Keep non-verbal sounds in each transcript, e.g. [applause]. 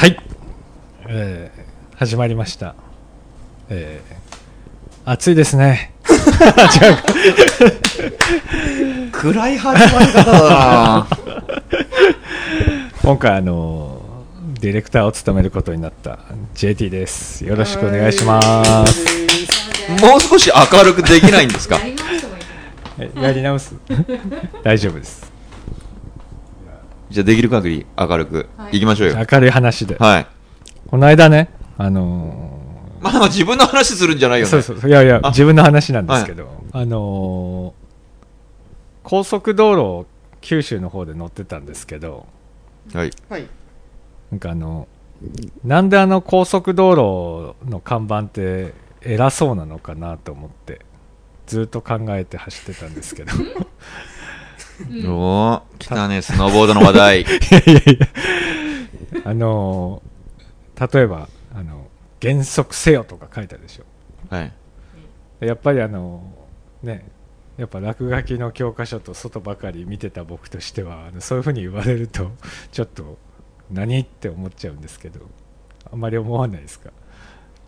はい、えー、始まりました、えー、暑いですね。[laughs] 違うか。暗い始まり方だな。[laughs] 今回あのーディレクターを務めることになった JT です。よろしくお願いします。もう少し明るくできないんですか？やり直す？[laughs] 大丈夫ですじゃあできる限り明るくはい。いきましょうよ。明るい話で、はい。この間ねあのまあまあ自分の話するんじゃないよね。ーそうそう。いやいやあ。自分の話なんですけど、あのー高速道路を九州の方で乗ってたんですけどはい。はい。なんかあのなんであの高速道路の看板って偉そうなのかなと思ってずっと考えて走ってたんですけど [laughs] いおー来たねスノーボードの話題。[laughs] やいやいや。あの例えばあの減速せよとか書いてあるでしょ。はい。やっぱりあのねやっぱ落書きの教科書と外ばかり見てた僕としてはあのそういうふうに言われるとちょっと何って思っちゃうんですけどあんまり思わないですか？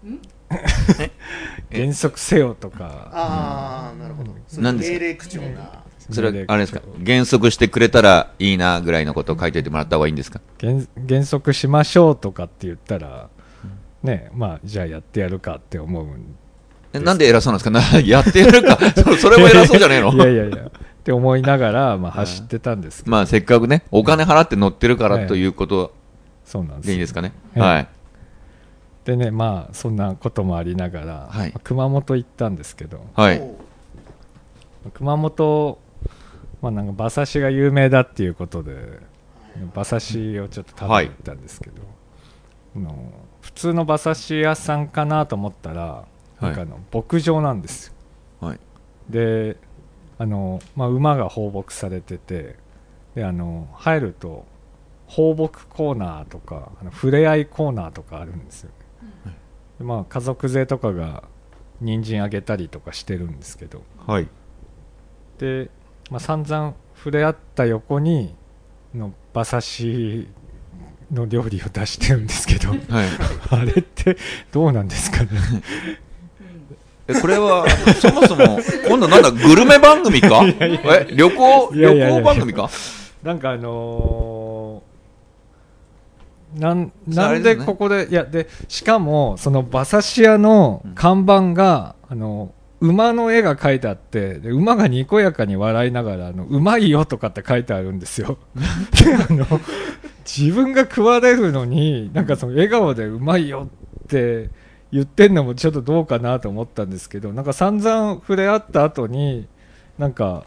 [laughs] 減速せよとか。ああ、なるほど。何ですか？命令口調な。それはあれですか？減速してくれたらいいなぐらいのことを書いておいてもらった方がいいんですか？減減速しましょうとかって言ったらねまあじゃあやってやるかって思うんえなんで偉そうなんですか？[laughs] なやってやるか。[laughs] そそれも偉そうじゃねえの？いやいやいや。って思いながら、まあ、走ってたんですけど、まあせっかくねお金払って乗ってるからはいということそうなんですでいいですかね？はいはいでねまあそんなこともありながら、はい。まあ熊本行ったんですけど。はい。熊本、まあ、なんか馬刺しが有名だっていうことで馬刺しをちょっと食べに行ったんですけど、あの普通の馬刺し屋さんかなと思ったら、なんかあの牧場なんですよ。はい。であの、まあ、馬が放牧されててであの入ると放牧コーナーとかあの触れ合いコーナーとかあるんですよ、でまあ、家族勢とかが人参あげたりとかしてるんですけど。はい。で、まあ、散々触れ合った横にの馬刺しの料理を出してるんですけど。はい。[laughs] あれってどうなんですかね。[laughs] えこれはそもそも今度なんだグルメ番組か？え旅行いやいやいや。旅行番組か？なんかあのーなんなんでここで、いやでしかもその馬刺し屋の看板が、あの馬の絵が描いてあってで馬がにこやかに笑いながらあのうまいよとかって書いてあるんですよ。[laughs] であの自分が食われるのになんかその笑顔でうまいよって言ってんのもちょっとどうかなと思ったんですけどなんか散々触れ合った後になんか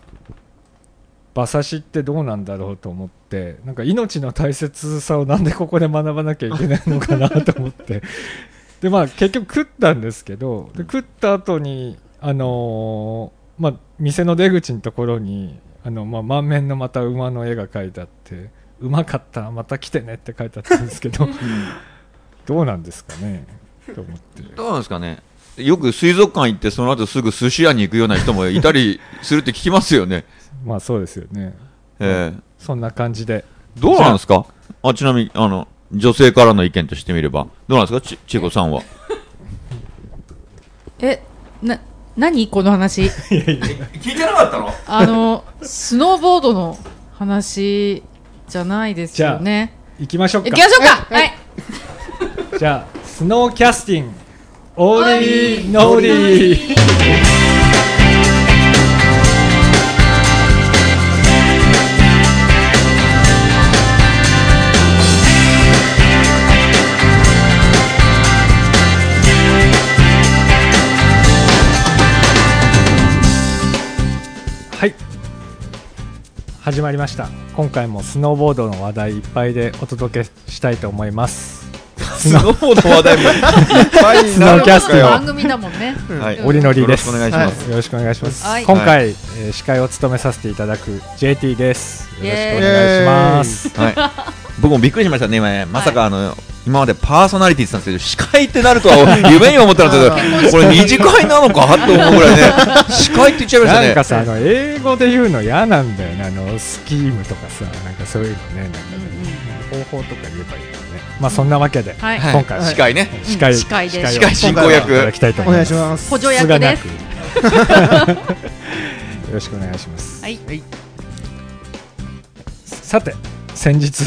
馬刺しってどうなんだろうと思ってなんか命の大切さをなんでここで学ばなきゃいけないのかなと思って。[laughs] でまあ結局食ったんですけどで食った後にあのーまあ店の出口のところにあのまあ満面のまた馬の絵が描いてあってうまかったまた来てねって書いてあったんですけどどうなんですかねと思って。どうなんですかね。よく水族館行ってその後すぐ寿司屋に行くような人もいたりするって聞きますよね [laughs] まあそうですよね。ええ。そんな感じで。どうなんですか？あちなみにあの女性からの意見としてみれば。どうなんですか？ちちえこさんは？えな何？この話。[laughs] 聞いてなかったの？あのスノーボードの話じゃないですよね。行きましょうか。行きましょうか！はい、じゃあスノーキャスティング。オーリーノーリーはい。始まりました。今回もスノーボードの話題いっぱいでお届けしたいと思います。スノーボード話題もいっぱいになるスノーキャスティング番組だもんね。はい。折りのりです。よろしくお願いします。よろしくお願いします、はい。今回、えー司会を務めさせていただく JT です。よろしくお願いします。はい、僕もびっくりしましたね、今ね、まさかあの、今までパーソナリティって言ってたんですけど、司会ってなるとは [laughs] 夢に思ったんですけど、これ、二次会なのかと思うぐらいね、司会って言っちゃいましたね。なんかさあの英語で言うの嫌なんだよねあのスキームとかさなんかそういうのねなんかね方法とか言えばいいのね。まあそんなわけで、はいはい。今回は司会ね。司会、司会です司司会進行役。いただきたいとお思います。願いします。補助役です。つがなく。[laughs] よろしくお願いします。はい。さて、先日、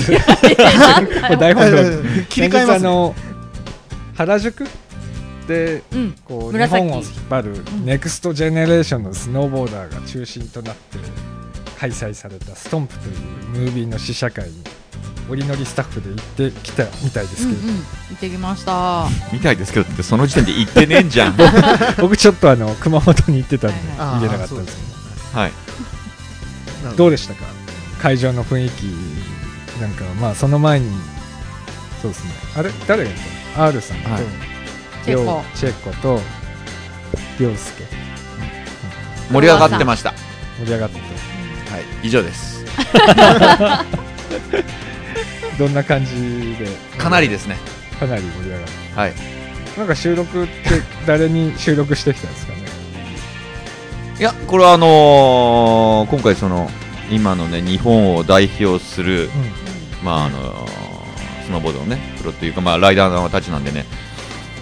台本通り [laughs] 切り替えます。ね原宿？でうん。こう日紫本を引っ張るネクストジェネレーションのスノーボーダーが中心となって開催されたストンプというムービーの試写会に折り乗りスタッフで行ってきたみたいですけど、うんうん。行ってきました。みたいですけどってその時点で言ってねえんじゃん。[laughs] 僕ちょっとあの熊本に行ってたんではい行けなかったんですけはい。どどうでしたか？会場の雰囲気なんかまあその前にそうですね。あれ誰がいた？の ?R さんと、はい。チェコ。と涼介盛り上がってました。盛り上がっててはい以上です。[laughs] どんな感じで？かなりですね。かなり盛り上がって。はい。なんか収録って誰に収録してきたんですかね？いやこれはあのー今回その今のね日本を代表するまああのースノーボードのねプロというかまあライダーのたちなんでね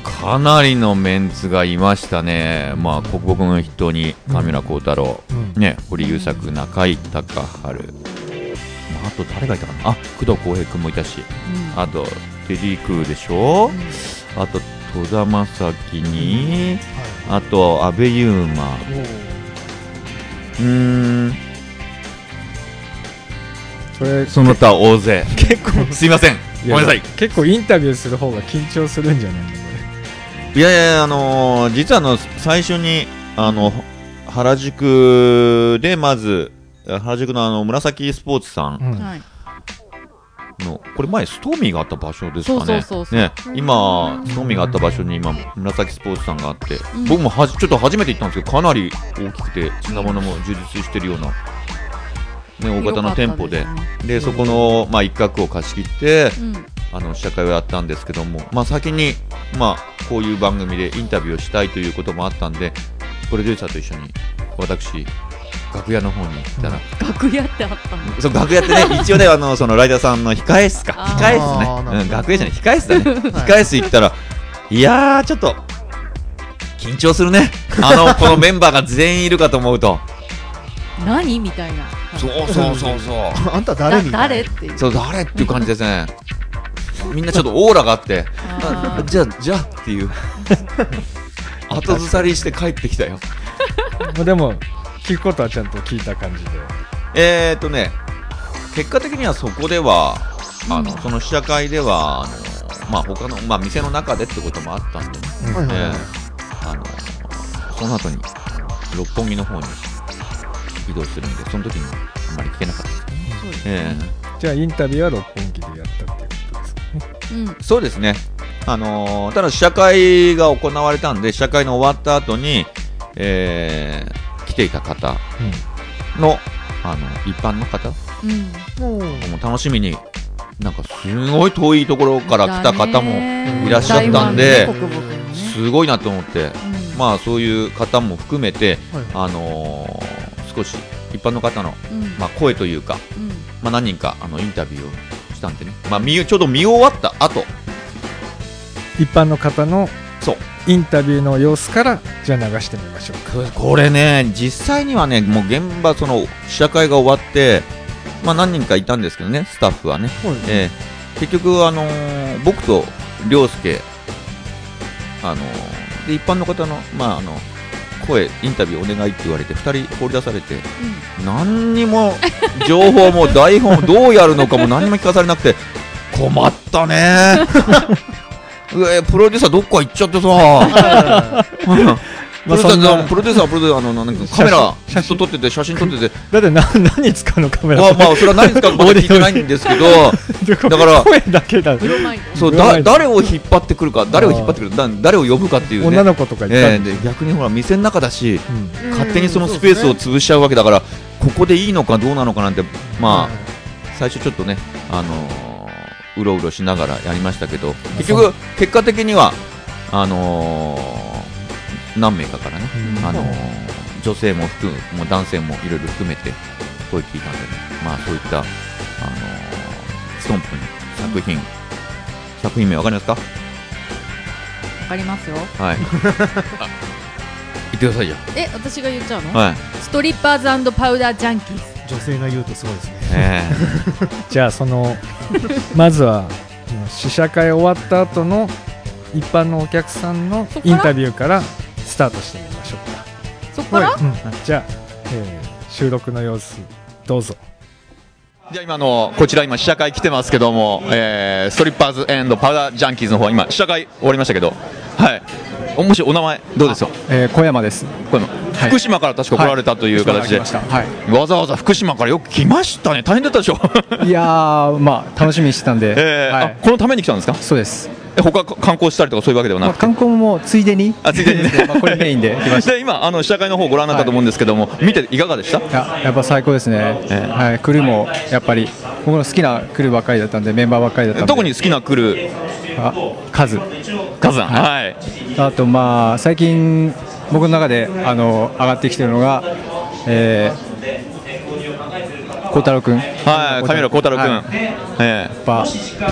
かなりのメンツがいましたね。まあ国木の人に神村幸太郎、うん。ね堀優作中井隆治、まあ、あと誰がいたかな。あ工藤浩平君もいたしうん。あとテディ・クーでしょ。うん。あと戸田正樹にあと阿部優馬。うーんそれその他大勢。結構。すいません。ごめんなさい。結構インタビューする方が緊張するんじゃないのこいやいやあのー実はあの最初にあの原宿でまず原宿のあの紫スポーツされ、ん。うん。はい。の、これ前ストーミーがあった場所ですかね。ね。今ストーミーがあった場所に今紫スポーツさんがあって、うん。僕もはじちょっと初めて行ったんですけどかなり大きくて品物も充実してるような、ね、大型の店舗で。でそこの、まあ、一角を貸し切ってすねあの試写会をやったんですけども、まあ、先に、まあ、こういう番組でインタビューをしたいということもあったんでプロデューサーと一緒に私楽屋の方に行ったら、うん。楽屋ってあったの？そう楽屋ってね [laughs] 一応ねあのそのライダーさんの控え室か。控え室ね、ど。うん、楽屋じゃない控え室だね。控え室行ったらいやーちょっと緊張するね。あのこのメンバーが全員いるかと思うと。[laughs] 何？みたいなそうそうそうそう。あんた誰みたいな。誰っていう。そう誰っていう感じですね。みんなちょっとオーラがあってじゃあじゃあっていう。後ずさりして帰ってきたよ。まあでも聞くことはちゃんと聞いた感じで。えーとね結果的にはそこではあの、うん。その試写会ではあのまあ他のまあ店の中でってこともあったんで、うん。はいはい。えーあのその後に六本木の方に移動するんでその時にあんまり聞けなかったですね、そうですえじゃあインタビューは六本木でやったっていうことですかね。うん。ーそうですね。あのーただ試写会が行われたんで試写会の終わった後に、えー来ていた方のあの一般の方うん。もう楽しみになんかすごい遠いところから来た方もいいらっしゃったんですごいなと思って、うん。まあそういう方も含めて、はい。あのー少し一般の方の、うん。まあ、声というか、うん。まあ、何人かあのインタビューをしたんでね、まあ、見ちょうど見終わった後。一般の方のそう。インタビューの様子からじゃあ流してみましょうか。これね実際にはねもう現場その試写会が終わって、まあ、何人かいたんですけどねスタッフはね、はいえー結局、あのー僕と涼介、あのーで一般の方の,、まあ、あの声インタビューお願いって言われて2人放り出されて何にも情報も台本もどうやるのかも何も聞かされなくて困ったね。う [laughs] えプロデューサーどっか行っちゃってさ [laughs] [laughs] プロデューまあサープロデューサーはプロデューサーあのなんかカメラ写真。撮ってて写真撮ってて。だってな [laughs] 何使うのカメラ。まあまあそれは何ですかまだ聞いてないんですけど [laughs] だから声だけだ。そうだ誰を引っ張ってくるか誰を引っ張ってくるだ誰を呼ぶかっていうね。女の子とかいたええんでで逆にほら店の中だしうん。勝手にそのスペースを潰しちゃうわけだからここでいいのかどうなのかなんてまあ最初ちょっとねあのーうろうろしながらやりましたけど結局結果的にはあのー何名かからねうん。あのー女性も含むもう男性もいろいろ含めて声聞いたんでねまあそういったあのーストンプの作品。作品名わかりますか？わかりますよ。はい。[laughs] あ言ってくださいよ。え私が言っちゃうの、はい。ストリッパーズパウダージャンキーズ女性が言うとすごいですね。え [laughs] じゃあその [laughs] まずは試写会終わった後の一般のお客さんのインタビューからスタートしてみましょうか。そこから、うん。じゃあ、えー収録の様子どうぞ。えじゃあ今あのこちら今試写会来てますけども、えーストリッパーズパウダージャンキーズの方今試写会終わりましたけどはい。おもしお名前どうですかえー、小山です。この福島から確か来られたという形で、はい。福島から来ましわざわざ福島からよく来ましたね。大変だったでしょ。い。いやー、まあ楽しみにしてたんで。[laughs] えーあはい。このために来たんですか？そうです。え他観光したりとかそういうわけではなまあ観光もついでに。あついでにね [laughs] まあこれメインで来ました。いで今あの試写会の方ご覧になったと思うんですけども、見ていかがでした？や、やっぱ最高ですね。ええはい。クルーもやっぱり僕の好きなクルーばっかりだったんで、メンバーばっかりだったんで。特に好きなクルー？あ数。カズさんはいあとまあ最近僕の中であの上がってきてるのが、えー、孝太郎君。はい上浦幸太郎君、はい。えやっぱ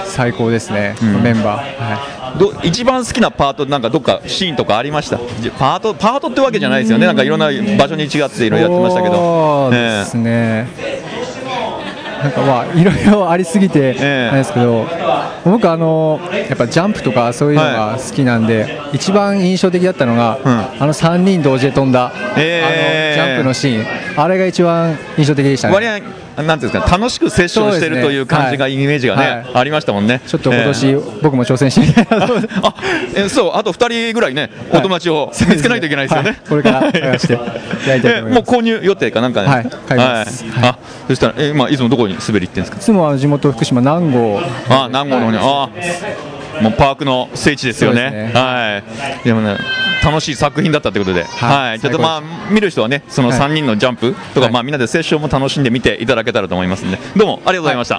最高ですね、ん。メンバー、はえど一番好きなパートなんかどっかシーンとかありました？じパートパートってわけじゃないですよね。なんかいろんな場所に違っていい、ろいろやってましたけど。そうですね、なんかまあいろいろありすぎてええ。なんですけど、僕あのやっぱジャンプとかそういうのが好きなんで、一番印象的だったのが、うん。あの3人同時で飛んだ、ええ。あのジャンプのシーンあれが一番印象的でしたね。割合なんていうんですか楽しくセッションしてるという感じが、イメージがね、はい。ありましたもんね。ちょっと今年、ええ。僕も挑戦して。[laughs] あえそうあと2人ぐらいね、お友達を見つけないといけないですよね、はい。これから探してやもう購入予定かなんかね、はい。買います。はい。あそしたら、え今いつもどこに滑り行ってんですか？いつもは地元福島南郷。あ南郷の方に、あもうパークの聖地ですよね。ね。はい。でもね楽しい作品だったということで、はい。はい。ちょっとまあ見る人はねそのはい。3人のジャンプとか、はい。まあみんなでセッションも楽しんで見ていただけたらと思いますんで。どうもありがとうございました、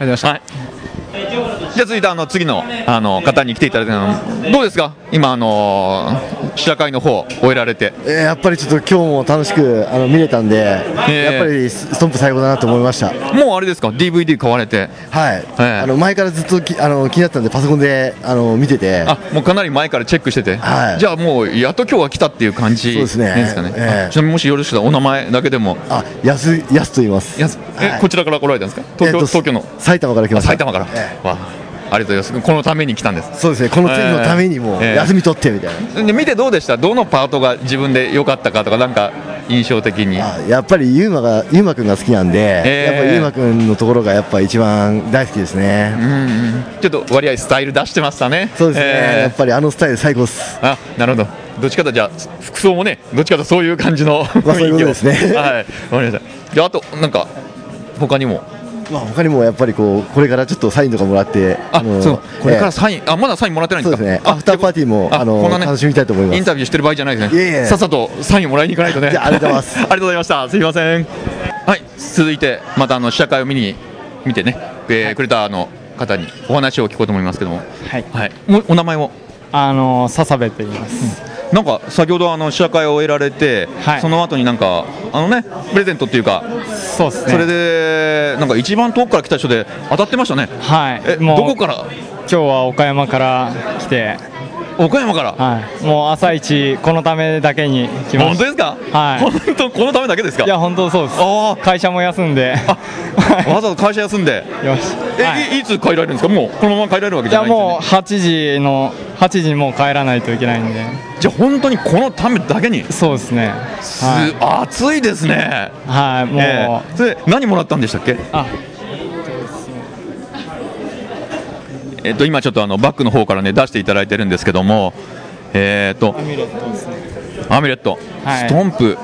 じゃあ続いてあの次のあの方に来ていただいたのどうですか？今あの試写会の方終えられて。えーやっぱりちょっと今日も楽しくあの見れたんで、えやっぱりストンプ最高だなと思いました。もうあれですか？DVD 買われて。はい。ええ。あの前からずっときあの気になってたんでパソコンであの見てて、あもうかなり前からチェックしてて、はい。じゃあもうやっと今日は来たっていう感じですね。ですかね、ええ。あちなみにもしよろしかったらお名前だけでも。あやすやすと言います。やすえ、はいこちらから来られたんですか？東京,、えっと東京の。埼玉から来ました。あ埼玉から、えわありがとうございます。このために来たんです。そうですね。この次のためにもええ休み取ってみたいな。で見てどうでした？どのパートが自分で良かったかとかなんか印象的に。あやっぱりゆうまがゆうまくんが好きなんで、ええやっぱりゆうまくんのところがやっぱ一番大好きですね。うんうん。ちょっと割合スタイル出してましたね。そうですね、ええやっぱりあのスタイル最高です。あなるほど。どっちかとじゃあ服装もねどっちかとそういう感じのまあそういうことですね。はい。わかりました。じゃああとなんか他にも？まあ他にもやっぱりこうこれからちょっとサインとかもらって、あのそうこれからえサイン、あまだサインもらってないんですかそうですね。アフターパーティーもあのこんなね楽しみたいと思いますインタビューしてる場合じゃないですね。さっさとサインをもらいに行かないとね。じゃあありがとうございます。[laughs] ありがとうございました。すいません。はい続いてまたあの試写会を見に見てね、えーくれたあの方にお話を聞こうと思いますけども。はい、はい。お名前を。あの笹部と言います。なんか先ほどあの試写会を終えられて、はい。その後になんかあのねプレゼントっていうか、そうですね。それでなんか一番遠くから来た人で当たってましたね。はい、えもうどこから？今日は岡山から来て、岡山から？はい、もう朝一このためだけに来ました。本当ですか？はい。本当？このためだけですか？いや本当そうです。あ会社も休んで、あわざわざ会社休んで？[laughs] よし。え、はい。い、いつ帰られるんですか？もうこのまま帰られるわけいじゃないですよ、ね、やもう8時の8時にもう帰らないといけないんで、じゃあ本当にこのためだけに？そうですね。す、はい、暑いですね。はい、もう、ええ。それ何もらったんでしたっけ？あ、えっと今ちょっとあのバッグの方からね出していただいてるんですけどもえっとアミュレット。ですね。アミュレット、はい。ストンプ。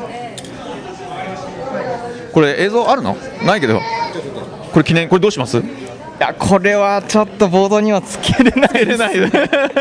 これ映像あるの？ないけど。これ記念これどうします？いやこれはちょっとボードにはつけれないです。ないで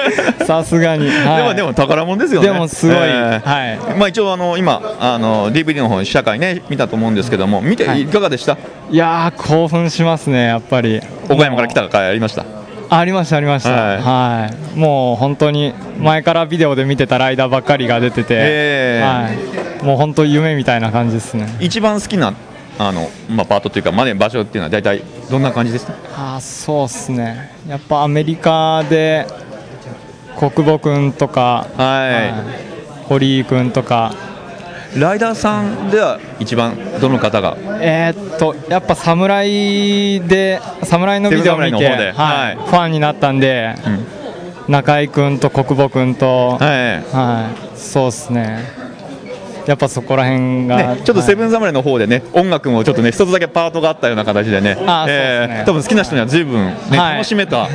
[laughs] さすがに。はい。もでも宝物ですよね。でもすごい。ええはい。まあ一応あの今あの DVD の方試写会ね見たと思うんですけども見てはい。いかがでした、いやー興奮しますねやっぱり。岡山から来た回ありましたありましたありました。はい。はい、もう本当に前からビデオで見てたライダーばっかりが出てて、ええ。はい、もう本当夢みたいな感じですね。一番好きなあの、まあ、パートというか、まで場所っていうのは大体どんな感じですかあーそうっすね。やっぱアメリカで国母君とか、はい。堀井君とかライダーさんでは一番どの方が？えーっとやっぱ侍で侍のビデオ見て、はい。はい。ファンになったんで、中井君と国母君と、はい。そうっすね。やっぱそこら辺が、ね、ちょっとセブン侍の方でね、音楽もちょっとね、一つだけパートがあったような形でね、あーえーそうですね。多分好きな人には十分、ねはい。楽しめた、わ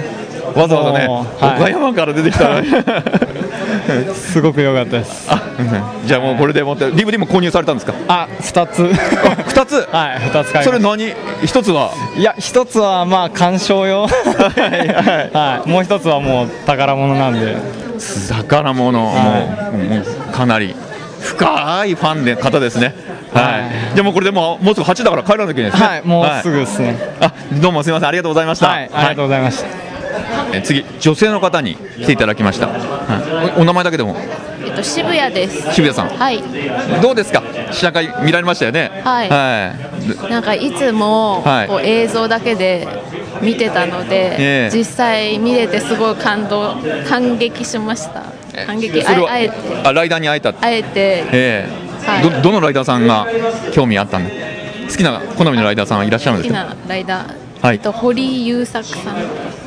ざわざね、岡山から出てきた、[laughs] すごく良かったです。あ、[laughs] じゃあもうこれでもって、DVD も購入されたんですか？あ、二つ。二つ？[laughs] はい、二つそれ何？一つは、いや、一つはまあ鑑賞用。はい、もう一つはもう宝物なんで。宝物、もうもうかなり深いファンで方ですね。はい、じゃあもうこれでもうもうすぐ8だから帰らなきゃいけないですね。はい、もうすぐですね。あ、どうもすみません、ありがとうございました。はい、ありがとうございました。え次、女性の方に来ていただきました。はい、おお名前だけでも、えっと、渋谷です。渋谷さん、はい。どうですか、試写会見られましたよね。はい。はい。なんかいつもはい。こう映像だけで見てたので、ええ。実際見れてすごい感動感激しました。感激ああえて。あライダーに会えた。あえて。ええ。はいどどのライダーさんが興味あったの？好きな好みのライダーさんはいらっしゃるんですか？好きなライダー、はい。えっと堀井優作さん。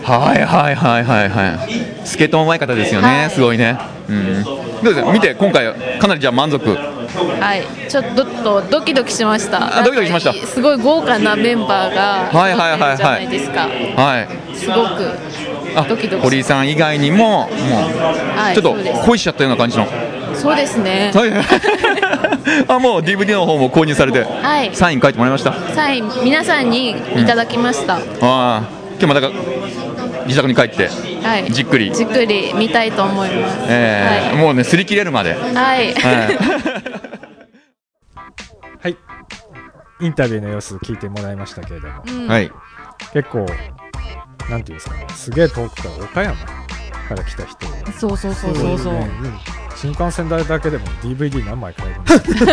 はいはいはいはいはい。スケートうまい方ですよね、はい。すごいね。うん。どうです？か見て今回かなりじゃあ満足？はい、ちょっとドキドキしました。あドキドキしました。すごい豪華なメンバーがはいはいはいはい。揃ってるじゃないですか。はい。すごくあドキドキ。堀井さん以外にももう、はいちょっと恋しちゃったような感じの。そうですね。はい。[laughs] あもう DVD の方も購入されて、はい。サイン書いてもらいました。あサイン皆さんにいただきました。あ今日また自宅に帰って、はい。じっくり。じっくり見たいと思います。えーもうね擦り切れるまで、はい。はい。はい。はいインタビューの様子聞いてもらいましたけれども、うん。はい。結構なんていうんですかね。すげえ遠くから岡山から来た人。そうそうそうそうそう。ね新幹線代だけでも DVD 何枚買えるんですか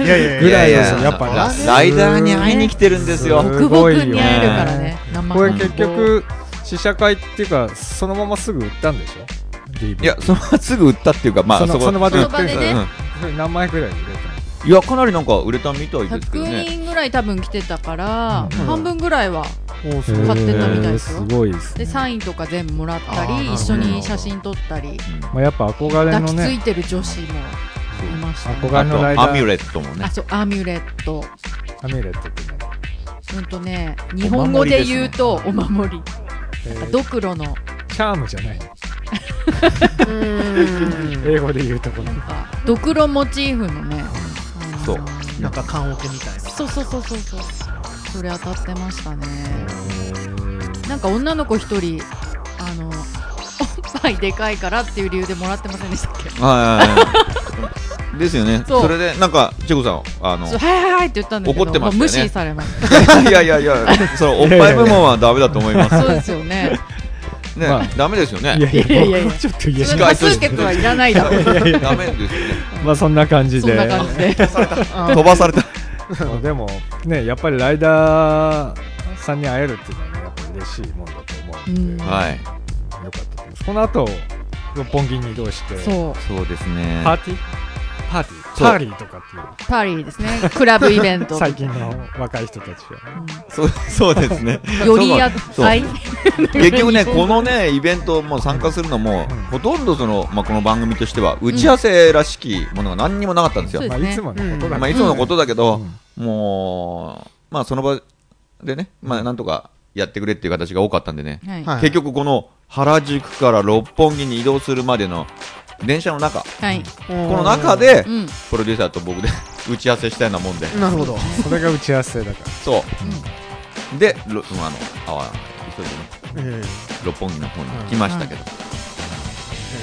いやいやいや。ぐらいいやいややっぱね。ラライダーに会いに来てるんですよ。すごいよ君に会えるからね。生これ結局試写会っていうかそのまますぐ売ったんでしょ？DVD いやそのまますぐ売ったっていうかまあこそのその場で売ってるんですその場でね。よそれ何枚ぐらいで売れた？のいやかなりなんか売れたみたいですけど100ね人ぐらい多分来てたから、うん。半分ぐらいはおすごい買ってたみたいですよ。すごいですね。でサインとか全部もらったり一緒に写真撮ったり。まあ、やっぱ憧れ抱きついのねてる女子もいました、ね、憧れのライダー。アミュレットもね。あそうアミュレット。アミュレットってね。うんとね日本語で言うとお守り。えー。ドクロの。チャームじゃない。[laughs] 英語で言うとこのなんかドクロモチーフのね、そうなんか棺桶みたいな。そうそうそうそう。そうそれ当たってましたね。なんか女の子一人あのおっぱいでかいからっていう理由でもらってませんでしたっけ？はいはいはい。ですよね。[laughs] それでなんかチェコさんあのはいはいはいって言ったんだけど怒ってました無視されまし [laughs] いやいやいやそのおっぱい部門はダメだと思います。たそうですよねね、まあ。ダメですよね。いやいやいやいや。ちょっと言えそない。れ多数決はいらないだろう。ダメですよね。まあそんな感じそんでな感じで。飛ばされた。まあでもねやっぱりライダーさんに会えるっていうのはねやっぱ嬉しいもんだと思うので、うん。はい。よかったです。この後六本木に移動して。そう。そうですね。パーティー？パーティーパーリーとかっていう。パーリーですね。クラブイベント。最近の若い人たちは。[laughs] そうそうですね。[laughs] よりやそう。愛結局ね、このね、イベントも参加するのも、うん。ほとんどその、まあ、この番組としては、打ち合わせらしきものが何にもなかったんですよ。ねまあいつものことだまあ、けいつものことだけど、うん。もう、まあ、その場でね、まあ、なんとかやってくれっていう形が多かったんでね、はい。はい。結局この原宿から六本木に移動するまでの電車の中、はい。この中でう、ん。プロデューサーと僕で [laughs] 打ち合わせしたようなもんで、なるほど。それが打ち合わせだから。そう。で、ろあの、あわ、急いでね、え六本木の方に来ましたけど、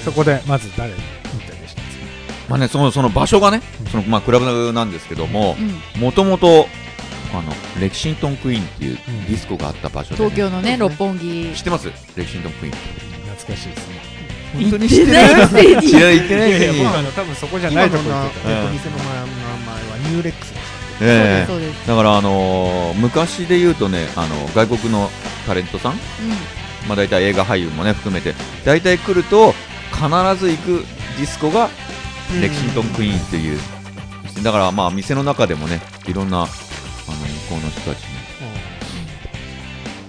そこでまず誰にインタビューした？んですかまあね、そのその場所がね、そのまあ、クラブなんですけどもう、ん。もともとあのレキシントンクイーンっていううん。ディスコがあった場所で、ね。東京のね六本木。知ってます？レキシントンクイーン。懐かしいですね本当に知ってないくせに知らないってないくせに僕あの多分そこじゃーないとこ今のな行ってた。えっと店の名前はニューレックスですそうです。だから、あのー昔で言うとねあの外国のタレントさん、まあ、大体映画俳優もね含めて大体来ると必ず行くディスコがレキシントンクイーンっていう、だからまあ店の中でもねいろんなあの向こうの人たちの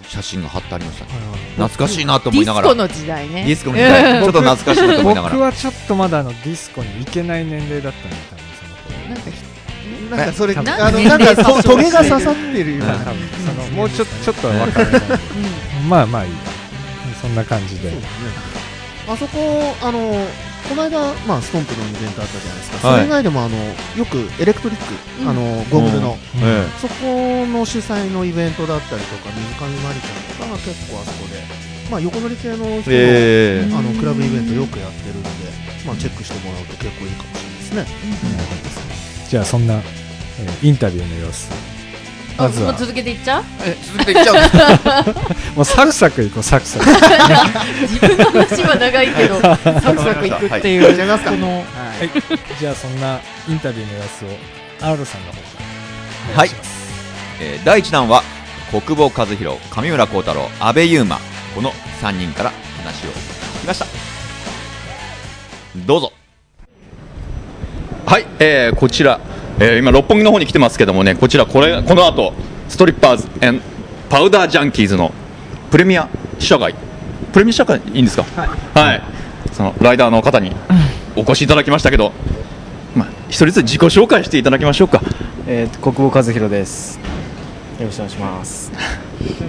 写真が貼ってありましたね。懐かしいなと思いながら。ディスコの時代ね。ディスコの時代。ちょっと懐かしいなと思いながら。僕はちょっとまだあのディスコに行けない年齢だったんで多分その頃。なんかなんかそれあのなんかトゲが刺さってるような多分。そのもうちょっとちょっとは分からないまあまあいい。そんな感じであそこあのこの間、まあ、ストンプのイベントあったじゃないですか、はい。それ以外でもあのよくエレクトリック、うん。あのゴーグルの、えそこの主催のイベントだったりとか水上まりちゃんとかが結構あそこで、まあ、横乗り系の人の,、ええ。あのクラブイベントよくやってるので、まあ、チェックしてもらうと結構いいかもしれないですね。じゃあそんな、えーインタビューの様子。まあずは。もう続けていっちゃう？え続けていっちゃう [laughs] もうサクサクいこうサクサク。[laughs] 自分の話は長いけどサクサクいくっていう、はい。じゃあますか。この。はい。じゃあそんなインタビューの様子を R さんの方から。お願い。します、えー第1弾は国保和弘上村幸太郎阿部優馬。この3人から話を聞きました。どうぞ。はい、えーこちら、えー今六本木の方に来てますけどもねこちらこれこの後ストリッパーズパウダージャンキーズのプレミア試写会。プレミア試写会いいんですか？はい、そのライダーの方にお越しいただきましたけど、まあ、一人ずつ自己紹介していただきましょうか。えー、国保和弘です。よろしくお願いします。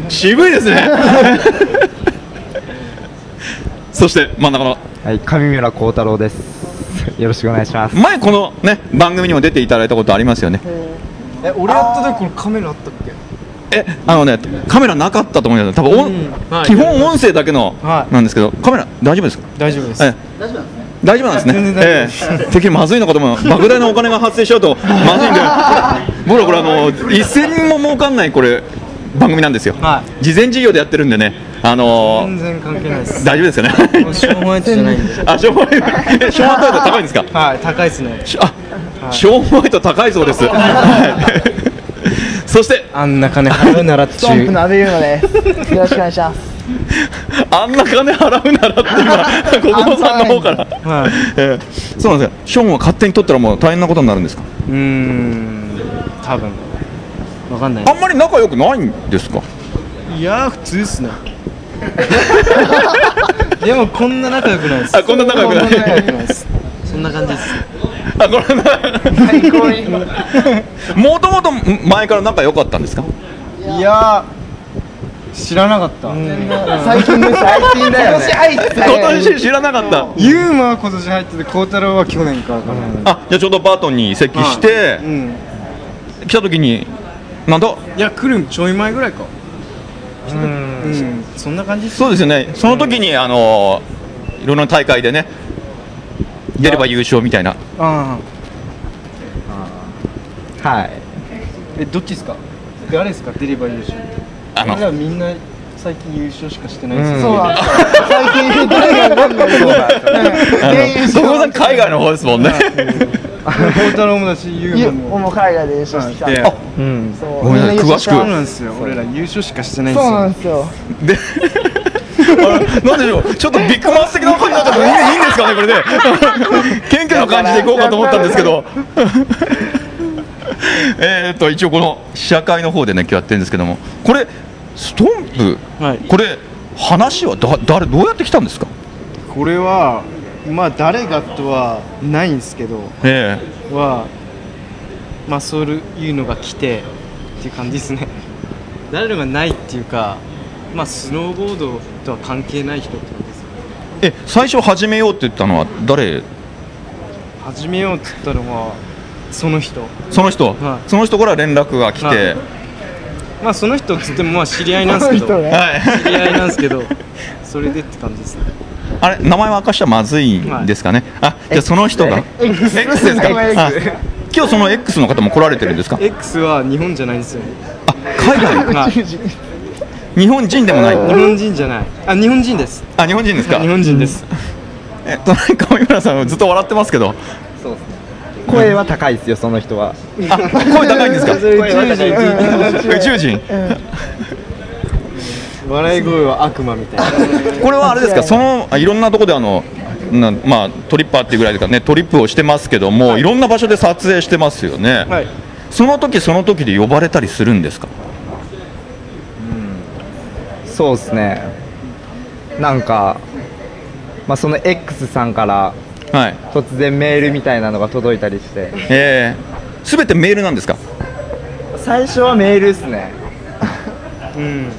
渋いですね。[laughs] そして真ん中の。はい、上村幸太郎です。[laughs] よろしくお願いします。前このね番組にも出ていただいたことありますよね。え俺やった時これカメラあったっけ？えあのねカメラなかったと思うんですよ多分音、はい基本音声だけのはい。なんですけどカメラ大丈夫ですか？大丈夫です。ええ。大丈夫なんですね。大丈夫です。ええ。てっきりまずいのかと思う。莫大なお金が発生しちゃうとまずいんで [laughs] 僕らこれあの一銭も儲かんないこれ番組なんですよ、は事前事業でやってるんでねあのー全然関係ないです大丈夫ですよねしょうもないじゃないんで [laughs] あ、ショーホワイト、えショーホワイト高いんですか？はい高いですねしあ、ショーホワイト高いそうです。はい [laughs] そして、あんな金払うならっちゅうの阿部優馬です。よろしくお願いします。あんな金払うならって今、小久保さんの方から。はいえーそうなんですよ。ショーンは勝手に取ったらもう大変なことになるんですか？うーん多分わかんないあんまり仲良くないんですか？いやー普通っすね [laughs] でもこんな仲良くないですあ、こんな仲良くない。そんな感じですあ、これ最高に。もともと前から仲良かったんですか？いやー知らなかった最近です。最近だよね。今年知らなかった。ユーマは今年入ってて孝太郎は去年からかなあ、じゃあちょうどバートンに移籍してうん来た時に。なんだ。いや来るちょい前ぐらいか。うん。そんな感じそうですよね、その時に、あのいろんな大会でね、出れば優勝みたいな、あはい。あえどっちですか？誰ですか？出れば優勝。あの。みんな最近優勝しかしてないですよ、そうなんですよ。最近誰がわかんないけど。そこさん、海外の方ですもんね、[laughs] 孝太郎もだしユーマも。もう海外で優勝してきた。でうん。そうごめんなさい詳しく。そうなんですよ。俺ら優勝しかしてないんですそうなよんですよ。で [laughs] なんでしょう、ちょっとビッグマウス的な感じになっちゃって、いいんですかね、これで、[laughs] 謙虚な感じでいこうかと思ったんですけど。[laughs] えーっと一応この試写会の方でね今日やってるんですけども。これストンプ、はい。これ話はだ誰どうやって来たんですか？これはまあ誰がとはないんですけど。え。はまあそういうのが来てっていう感じですね。[laughs] 誰のがないっていうかまあスノーボードとは関係ない人ってことです。ええ最初始めようって言ったのは誰？始めようって言ったのはその人。その人、はい。その人から連絡が来て、はい。まあその人っつってもまあ知り合いなんですけど、ねはい。知り合いなんですけどそれでって感じですね。あれ？名前は明かしちゃまずいんですかね、あじゃあその人が。X ですか？あ今日その X の方も来られてるんですか？X は日本じゃないんですよあ海外？はい。日本人でもない。日本人じゃない。あ日本人です。あ日本人ですか？日本人です。え隣上村さんはずっと笑ってますけど。そうですね。声は高いですよその人は。あ声高いんですか？[laughs] [laughs] 宇宙人。宇宙人。笑い声は悪魔みたいな。これはあれですか？そのあいろんなところであのなまあトリッパーっていうぐらいですかね。トリップをしてますけども、い、ろんな場所で撮影してますよね、はい。その時その時で呼ばれたりするんですか？そうですね。なんか、まあ、その X さんからはい。突然メールみたいなのが届いたりして。えー、すべてメールなんですか？最初はメールですね。うん。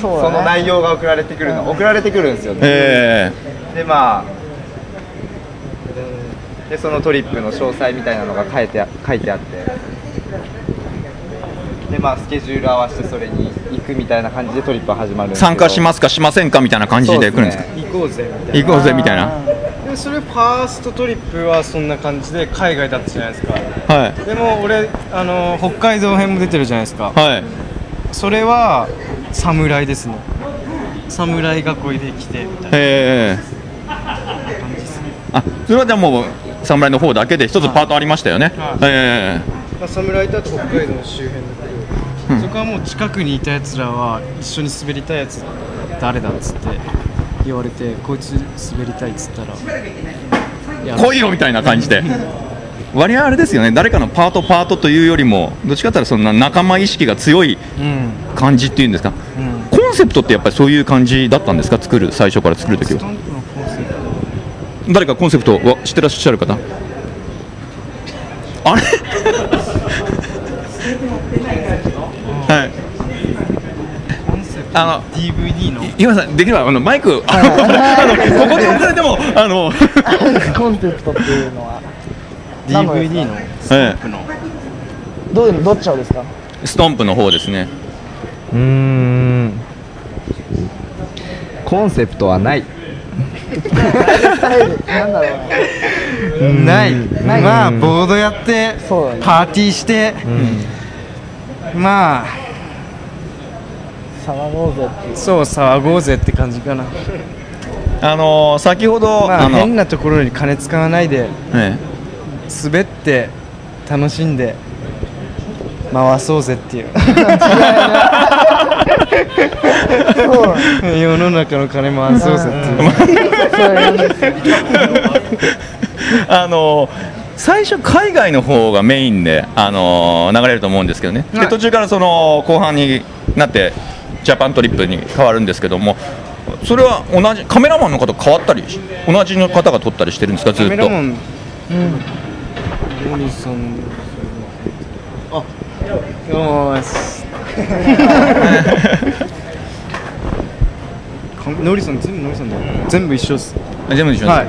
その内容が送られてくるの送られてくるんですよね、え。でまあでそのトリップの詳細みたいなのが書いてあ書いてあって。でまあスケジュール合わせてそれに行くみたいな感じでトリップは始まる参加しますか？しませんか？みたいな感じで来るんですか？そう行こうぜみたいな。行こうぜみたいな。でそれファーストトリップはそんな感じで海外だったじゃないですか。はい。でも俺あの北海道編も出てるじゃないですか。はい。それは侍ですね。侍囲いで来てみたいな。えー、あ [laughs] それはじゃあもう侍の方だけで一つパートありましたよね、はい。えまあ、侍と北海道の周辺だけど、そこはもう近くにいたやつらは一緒に滑りたいやつ誰だっつって言われてこいつ滑りたいっつったらー、来いよみたいな感じで。割合あれですよね。誰かのパートパートというよりもどっちかというとそんな仲間意識が強いうん。感じっていうんですか、うん。コンセプトってやっぱりそういう感じだったんですか？作る最初から作るときはスタンプのコンセプト誰かコンセプトは知ってらっしゃる方？あれ？[laughs] はい。あの DVD の？今さんできればあのマイクあのあのここで押されてもあの [laughs] コンセプトっていうのは。DVD のスタンプの？どういうの？どっちのですか？ストンプの方ですね。うーん。コンセプトはないなん。だろうねない。ない。まあボードやってパーティーして、まあ騒ごうぜってそう騒ごうぜって感じかな。あの先ほど、まああの変なところに金使わないでえ滑って楽しんで回そうぜっていう [laughs] 世の中の金回そうぜあの最初海外の方がメインで、あの流れると思うんですけどね、ではい。途中からその後半になってジャパントリップに変わるんですけどもそれは同じカメラマンの方変わったりし同じの方が撮ったりしてるんですか？ずっと。カメラマンモリさん。あよーし。か [laughs] ノリさん全部ノリさんだよ。全部一緒です全部一緒です、はい。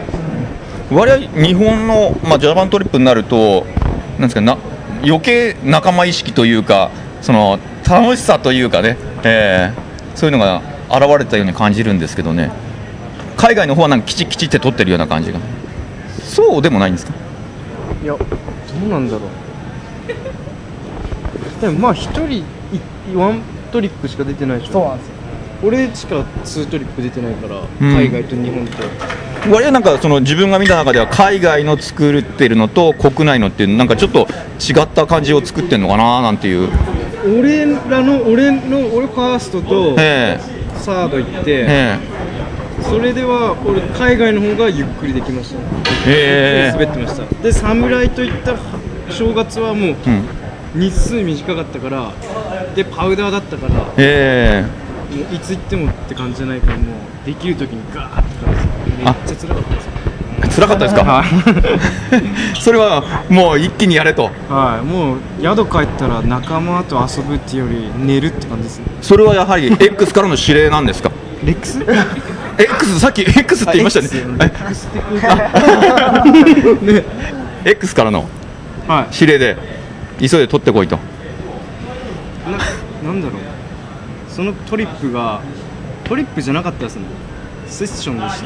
割合日本の、まあ、ジャパントリップになるとなんですかな余計仲間意識というかその楽しさというかね、えーそういうのが現れたように感じるんですけどね。海外の方はなんかきちきちって撮ってるような感じが。そうでもないんですか？いやどうなんだろう。でもまあ一人いワントリップしか出てないでしょ。そうなんですよ。俺しかツートリップ出てないから、うん。海外と日本と。割合なんかその自分が見た中では海外の作ってるのと国内のっていうなんかちょっと違った感じを作ってるのかななんていう。俺らの俺の俺ファーストとえサード行って、ええ。それでは俺海外の方がゆっくりできました。ねえ。え滑ってました。で侍といった正月はもううん。日数短かったからでパウダーだったからもえ。ういつ行ってもって感じじゃないからもうできる時にガーって感じめっちゃ辛かったです。え辛かったですか？[laughs] それはもう一気にやれと。はい。もう宿帰ったら仲間と遊ぶっていうより寝るって感じですね。それはやはり X からの指令なんですか？[laughs] レックス X さっき X って言いましたね。あ X って空間あ X からのはい。指令で急いで取ってこいとななんだろう。そのトリップがトリップじゃなかったですね。セッションでし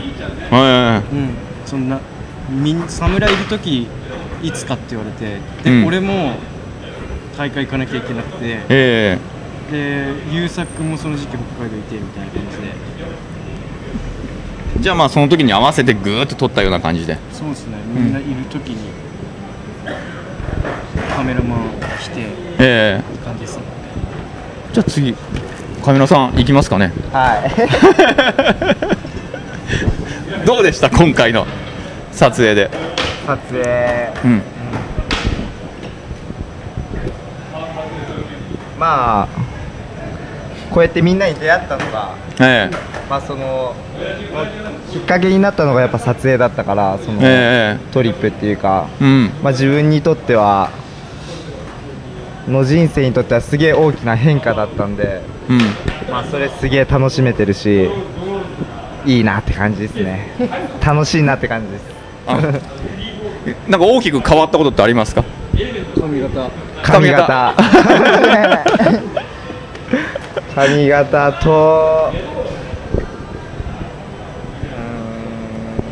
た。はうん。そんな侍いる時いつかって言われてで、うん。俺も大会行かなきゃいけなくて。いえ。で優作もその時期北海道いてみたいな感じで。えじゃあまあその時に合わせてぐーっと取ったような感じで。そうですね。みんないる時に、カメラマン来てえって感じですね。えじゃあ次カメラさん行きますかね。はい。[laughs] どうでした今回の撮影で？撮影。うん。まあこうやってみんなに出会ったのがえまあそのきっかけになったのがやっぱ撮影だったからその、え。トリップっていうか、うん。まあ、自分にとってはの人生にとってはすげえ大きな変化だったんで、うん。まあ、それすげえ楽しめてるしいいなって感じですね。[laughs] 楽しいなって感じです。えなんか大きく変わったことってありますか？髪型。髪型。[laughs] 髪型と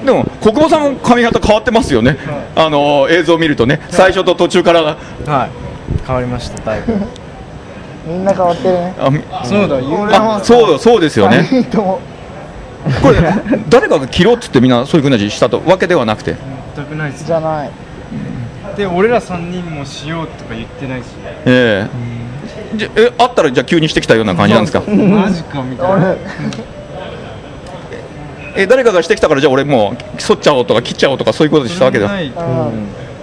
でも国保さんも髪型変わってますよね、あの映像を見るとね。最初と途中からはい変わりましただいぶ。みんな変わってるね。あみそうだあそうそうですよね。3人とも。これ誰かが切ろうっつってみんなそういうふうな字したとわけではなくて。全くないですじゃない。で俺ら3人もしようとか言ってないし。ええ。じゃえあったらじゃあ急にしてきたような感じなんですか？マジかみたいな。え誰かがしてきたからじゃあ俺もう剃っちゃおうとか切っちゃおうとかそういうことでしたわけではない。うん。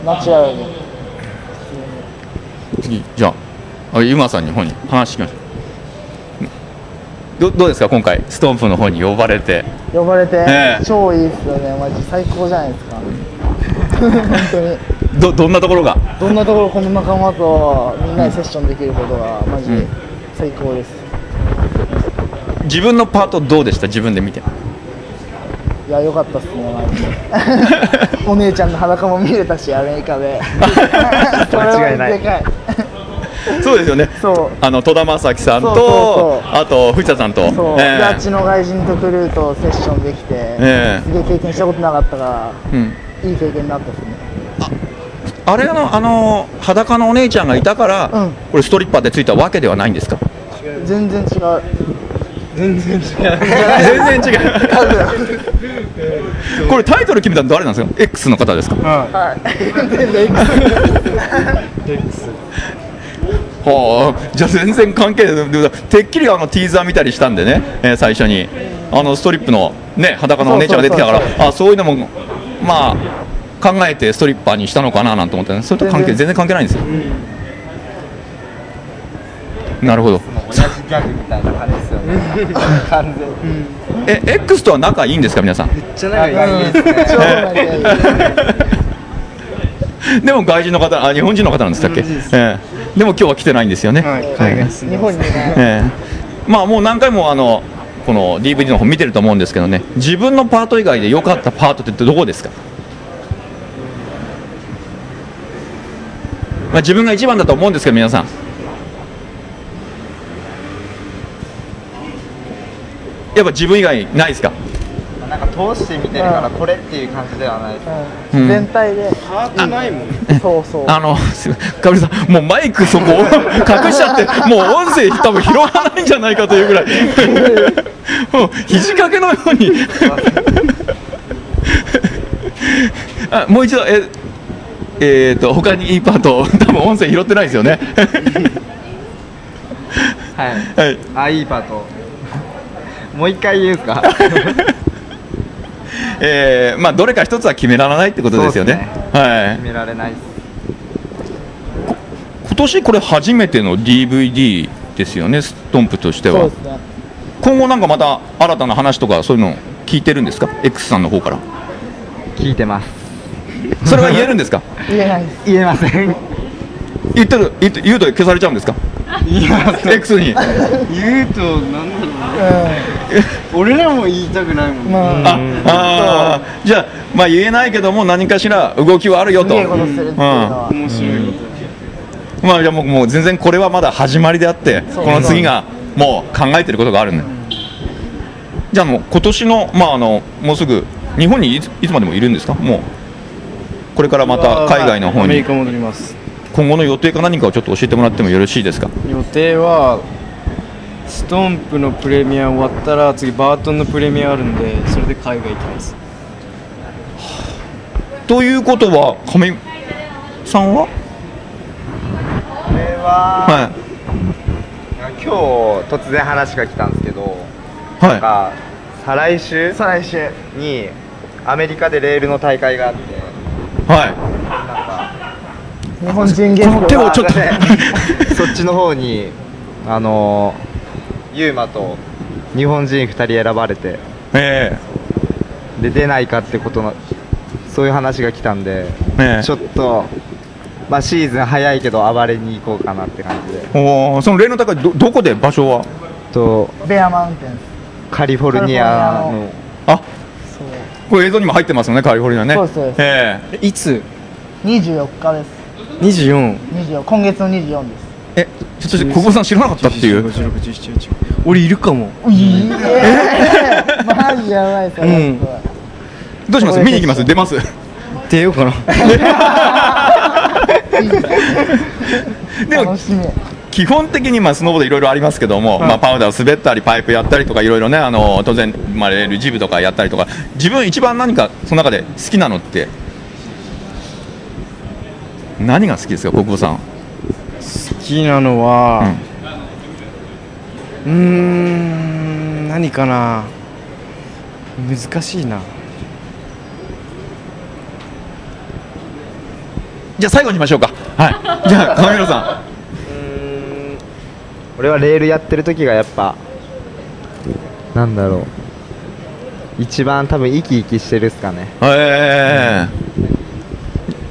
ナチュラルに次じゃああゆまさんに方に話聞きましどどうですか今回ストンプの方に呼ばれて。呼ばれて、ええ超いいっすよね。マジ最高じゃないですか。本当に。どどんなところが？どんなところこの仲間とみんなでセッションできることがマジうん。最高です、自分のパートどうでした？自分で見ていや良かったっすねマジで。[laughs] お姉ちゃんの裸も見れたしアメリカで。[laughs] 間違いない。それはでかい。そうですよね。そう。あの戸田正樹さんとそうそうあと藤田さんと。そう、ええ。であっちの外人とクルーとセッションできて、ええ。すげえ経験したことなかったからうん。いい経験になったっすね。あれのあの裸のお姉ちゃんがいたから、うん。これストリッパーでついたわけではないんですか？全然違う全然違う。全然違う。これタイトル決めたの誰なんですか？X の方ですか？はい。X はあ、じゃあ全然関係ない。でてっきりあのティーザー見たりしたんでね、えー最初に。あのストリップの、ね、裸のお姉ちゃんが出てきたから。あそういうのもまあ考えてストリッパーにしたのかななんて思ったねそれと関係全然全然関係ないんですよ、なるほど同じギャグみたいな感じですよね。[laughs] 完全に。え X とは仲いいんですか皆さん？じゃない仲いいですね。超仲いいでも外人の方あ日本人の方なんでしたっけ、日本人です。ええ。でも今日は来てないんですよね、はい海外日本にね。ええ。まあもう何回もあのこの DVD の方見てると思うんですけどね。自分のパート以外で良かったパートってどこですか、まあ、自分が一番だと思うんですけど皆さんやっぱ自分以外ないですか？なんか通して見てるからこれっていう感じではないです。うん。うん。全体で。ハートないもんそうそう。あの、すかぶりさん、もうマイクそこ [laughs] 隠しちゃって、もう音声多分拾わないんじゃないかというぐらい、もう肘掛けのように。あもう一度、え、えー、と、他にいいパート、多分音声拾ってないですよね。[laughs] はい。はい。あいいパートもう一回言うか。[laughs] えー、まあ、どれか一つは決められないってことですよね。はい。決。められないです。今年これ初めての DVD ですよね、ストンプとしては。ね。今後なんかまた新たな話とかそういうの聞いてるんですか？X さんの方から。聞いてます。それは言えるんですか？[laughs] 言えない言えません言ってる言って言うと消されちゃうんですか？いや X に。言うとなんだろう。ね俺らも言いたくないもんうんまあ。ああー。じゃあまあ言えないけども何かしら動きはあるよと。すげえことするっていうのは。面白いこまあじゃあもうもう全然これはまだ始まりであってこの次がもう考えてることがあるんだじゃあもう今年のまああのもうすぐ日本にいついつまでもいるんですか？もうこれからまた海外の方に。アメリカ戻ります今後の予定か何かをちょっと教えてもらってもよろしいですか？予定はストンプのプレミア終わったら次バートンのプレミアあるんでそれで海外行きます。[sighs] ということは亀井さんは？は、は今日突然話が来たんですけど、はい。なんか再来週？再来週。にアメリカでレールの大会があって。はい日本人ゲスト手をちょっと [laughs] そっちの方にあのユーマと日本人2人選ばれて。えで出ないかってことのそういう話が来たんで、ええ。ちょっと、まあ、シーズン早いけど暴れに行こうかなって感じで。おーその例の高いどどこで場所は？とベアマウンテンカリフォルニアカリフォルニアの。あこれ映像にも入ってますよねカリフォルニアね。そうですえいつ？24日です24 24今月の24です。ええちょっと小久保さん知らなかったっていう？俺いるかも。いいえマジやばいそれ、うん。どうします？見に行きます？出ます？出ようかな。でも楽しみ。基本的にまあスノーボードいろいろありますけども、まあ、パウダー滑ったりパイプやったりとかいろいろねあの当然、まあ、レールジブとかやったりとか自分一番何かその中で好きなのって何が好きですか国保さん。好きなのはうーん何かな。難しいな。じゃあ最後にしましょうか。はい。[laughs] じゃあ亀野さ俺はレールやってる時がやっぱなんだろう。一番多分生き生きしてるっすかね。んええ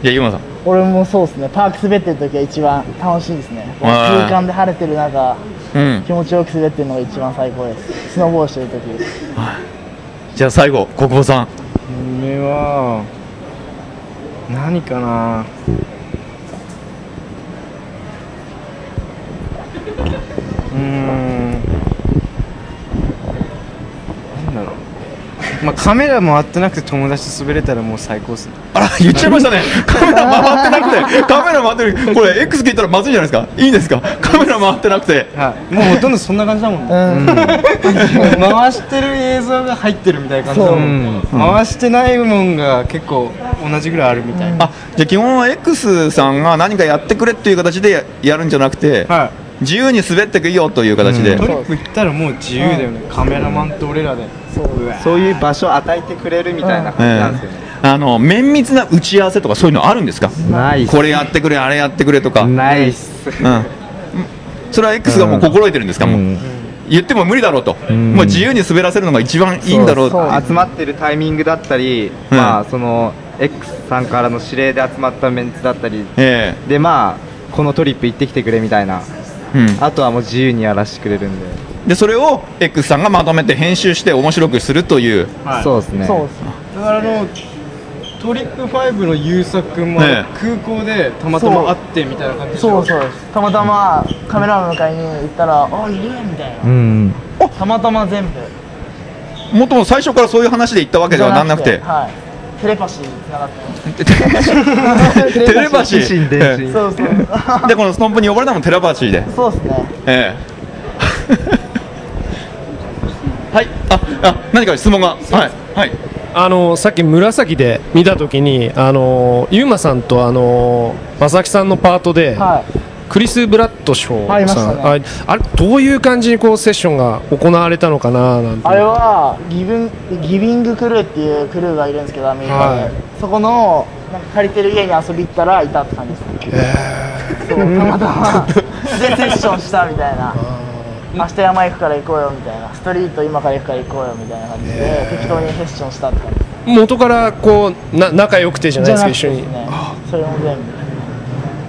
じゃあゆうまさん俺もそうですね。パーク滑ってる時が一番楽しいですね。空間で晴れてる中うん。気持ちよく滑ってるのが一番最高です。スノーボードしてる時じゃあ最後国保さん。夢は何かなうーんなんだろうまあカメラ回ってなくて友達と滑れたらもう最高っすね。あら言っちゃいましたね。[laughs] カメラ回ってなくてカメラ回ってる。これ X 聞いたらまずいじゃないですか？いいですか？カメラ回ってなくて。はい。もうほとんどそんな感じだもんね、[laughs] 回してる映像が入ってるみたいな感じだもん、回してないもんが結構同じぐらいあるみたいな、あじゃあ基本は X さんが何かやってくれっていう形でやるんじゃなくて、自由に滑ってくいいよという形で、トリップ行ったらもう自由だよね、カメラマンと俺らで。そういう場所を与えてくれるみたいな感じなんですよね、あの綿密な打ち合わせとかそういうのあるんですか？ないこれやってくれあれやってくれとか。ないっす。うん、それは X がもう心得てるんですか、もう。言っても無理だろうと、もう自由に滑らせるのが一番いいんだろうそう集まってるタイミングだったり、まあその X さんからの指令で集まったメンツだったり、え。でまあこのトリップ行ってきてくれみたいな、あとはもう自由にやらせてくれるんで、でそれを X さんがまとめて編集して面白くするという、そうですね。そうです。だからあのトリップ5の優作君もええ。空港でたまたま会ってみたいな感じでしょ？そうそうですたまたまカメラマン迎えに行ったら「あいる!」みたいな。うんたまたま全部。もともと最初からそういう話で言ったわけではなんなくて、はいテレパシーに繋がって [laughs] テレパシー。電信そうそう。でこのストンプに呼ばれたのもテレパシーで、そうですね。ええ。[laughs] はい。ああ何か質問が。はい。はい。あのさっき紫で見たときにあのユーマさんとあの正木さんのパートで、クリス・ブラッドショーさん、ね。ああれどういう感じにこうセッションが行われたのかななんて。あれはギブンギビングクルーっていうクルーがいるんですけどアメリカで、はい。そこのなんか借りてる家に遊び行ったらいたって感じです。ねそうたまたまでセッションしたみたいな。[laughs] 明日山行くから行こうよみたいな。ストリート今から行くから行こうよみたいな感じで適当にセッションしたって感じ。元からこうな仲良くてじゃないですか一緒に。それも全部。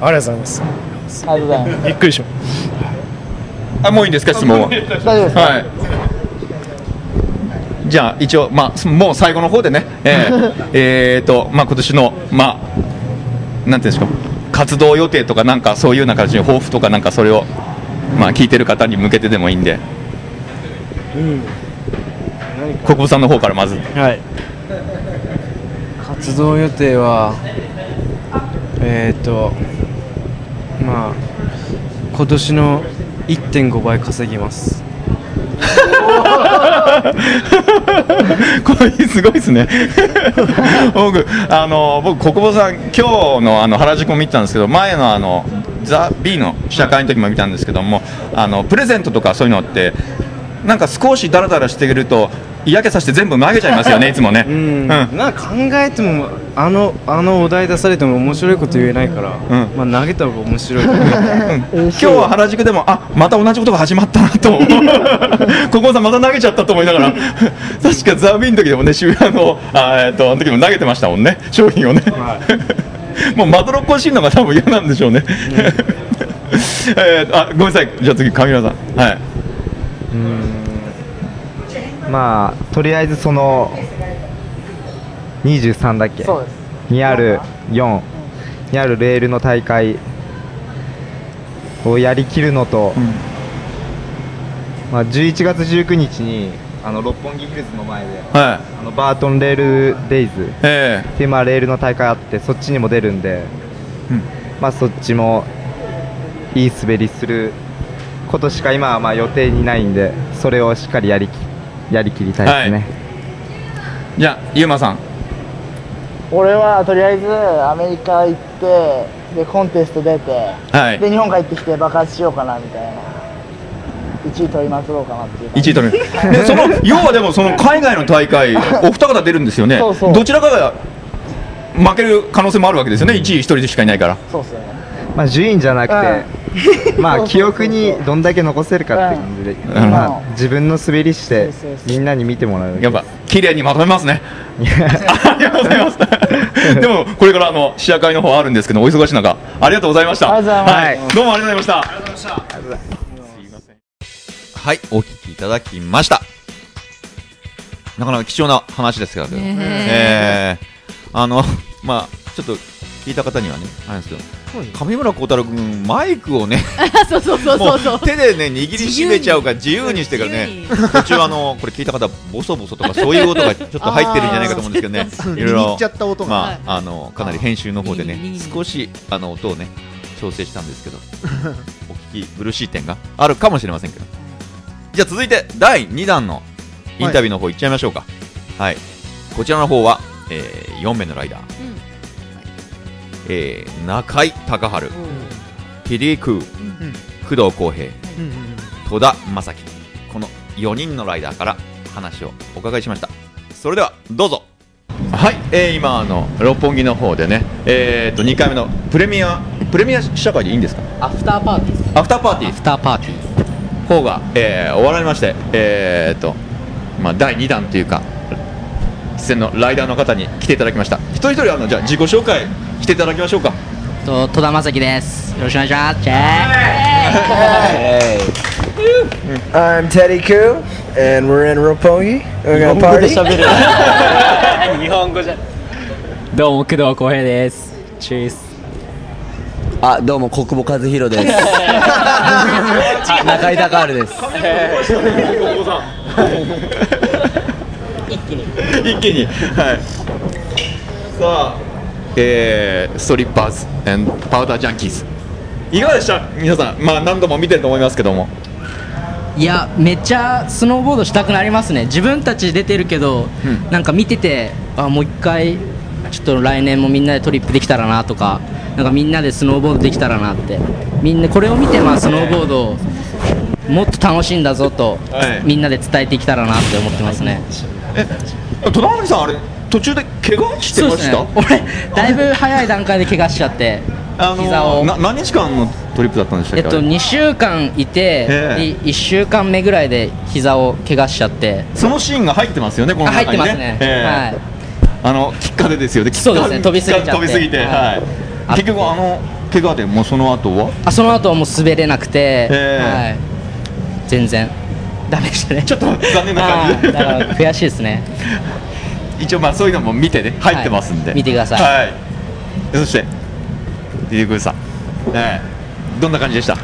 ありがとうございますありがとうございます。びっくりしまあもういいんですか質問は？大丈夫です。かはい。じゃあ一応、まあ、もう最後の方でね、えー [laughs] えーとまあ、今年の、まあ、なんていうんですか？活動予定とかなんかそういうような形で抱負とかなんかそれを、まあ、聞いてる方に向けてでもいいんで。うん。国分さんの方からまず。はい。活動予定はえっ、ー、とまあ今年の1.5倍稼ぎます。これすごいですね。僕あの僕国保さん今日のあの原宿も見てたんですけど前のあのザ・ B の試写会の時も見たんですけどもあのプレゼントとかそういうのってなんか少しダラダラしてると嫌気させて全部投げちゃいますよね [laughs] いつもね。うん、なんか考えてもあのあのお題出されても面白いこと言えないから、まあ投げた方が面白いう今日は原宿でもあまた同じことが始まったなと国保 [laughs] さんまた投げちゃったと思いながら。[laughs] 確かザ・ビーの時でもね渋谷のあえっとあの時も投げてましたもんね。商品をね、もうまどろっこしいのが多分嫌なんでしょうね、えーあごめんなさい。じゃあ次上村さん。はいまあとりあえずその23だっけ？そうです。にある4にあるレールの大会をやりきるのと、まあ、11月19日にあの六本木ヒルズの前で、はあのバートンレールデイズえっていうまあレールの大会あってそっちにも出るんで、まあそっちもいい滑りすることしか今はまあ予定にないんでそれをしっかりやりきやりきりたいですね、じゃあゆうまさん。俺はとりあえずアメリカ行ってでコンテスト出て、はい。で日本帰ってきて爆発しようかなみたいな。1位取りまくろうかなっていう感じ。1位取る。でその [laughs] 要はでもその海外の大会お二方出るんですよね。そうそう。どちらかが負ける可能性もあるわけですよね。1位1人しかいないから。そうっすよねまあ順位じゃなくて、まあ記憶にどんだけ残せるかって感じで、うん。まあ自分の滑りしてみんなに見てもらう。やっぱ綺麗にまとめますね。ありがとうございます。[laughs] でもこれからあの試写会の方あるんですけどお忙しい中ありがとうございました。ありがとうございます。はい、どうもありがとうございました。はいお聞きいただきました。なかなか貴重な話ですけど、ねえ。ーあのまあちょっと聞いた方にはねあれなんですけど上村幸太郎君マイクをね [laughs] そうそうそうそうそう。も手でね握りしめちゃうから自由にしてからね途中あのこれ聞いた方ボソボソとかそういう音がちょっと入ってるんじゃないかと思うんですけどね。いろいろ握っちゃった音が。まああのかなり編集の方でね少しあの音をね調整したんですけどお聞き苦しい点があるかもしれませんけど。じゃあ続いて第2弾のインタビューの方いっちゃいましょうか。はい、こちらの方は、え4名のライダー、えー中井隆治、キリークー、工藤浩平、戸田正樹この4人のライダーから話をお伺いしました。それではどうぞ。はい、えー今あの六本木の方でね、えー、と2回目のプレミアプレミア試写会でいいんですか？アフターパーティーアフターパーティー。アフターパーティー。方が、えー終わられまして、えーとまあ、第2弾というか出演のライダーの方に来ていただきました。一人一人あのじゃあ自己紹介していただきましょうか。と戸田正樹です。よろしくお願いします。チェ I'm Teddy Koo, and we're in Roppongi. We're gonna party. 日本語じゃどうも工藤浩平です。チーズあどうも国母和弘です。中井隆治です。[laughs] 一気に。一気に。はい。さあえー、ストリッパーズパウダージャンキーズいかがでした？皆さんまあ何度も見てると思いますけども。いやめっちゃスノーボードしたくなりますね。自分たち出てるけど、なんか見ててあもう一回ちょっと来年もみんなでトリップできたらなとかなんかみんなでスノーボードできたらなって。みんなこれを見てまあスノーボードをもっと楽しいんだぞと、はい。みんなで伝えていけたらなって思ってますね。戸田真さんあれ途中で怪我してました、ね。俺だいぶ早い段階で怪我しちゃってあの膝を。な何日間のトリップだったんでしたっけ、えっと、2週間いて、ええ。で1週間目ぐらいで膝を怪我しちゃって。そのシーンが入ってますよねこの中にね。ってますね、ええ。はい。あのきっかけですよね。そうですね飛びすぎちゃ飛びすぎて、はい。はい。結局あの怪我でもうその後は？あその後はもう滑れなくて、えはい、全然ダメでしたね。ちょっと残念な感じ。だから悔しいですね一応まあそういうのも見てね入ってますんで、はい見てください。はい。そしてディディグーさん、ねえ、どんな感じでした？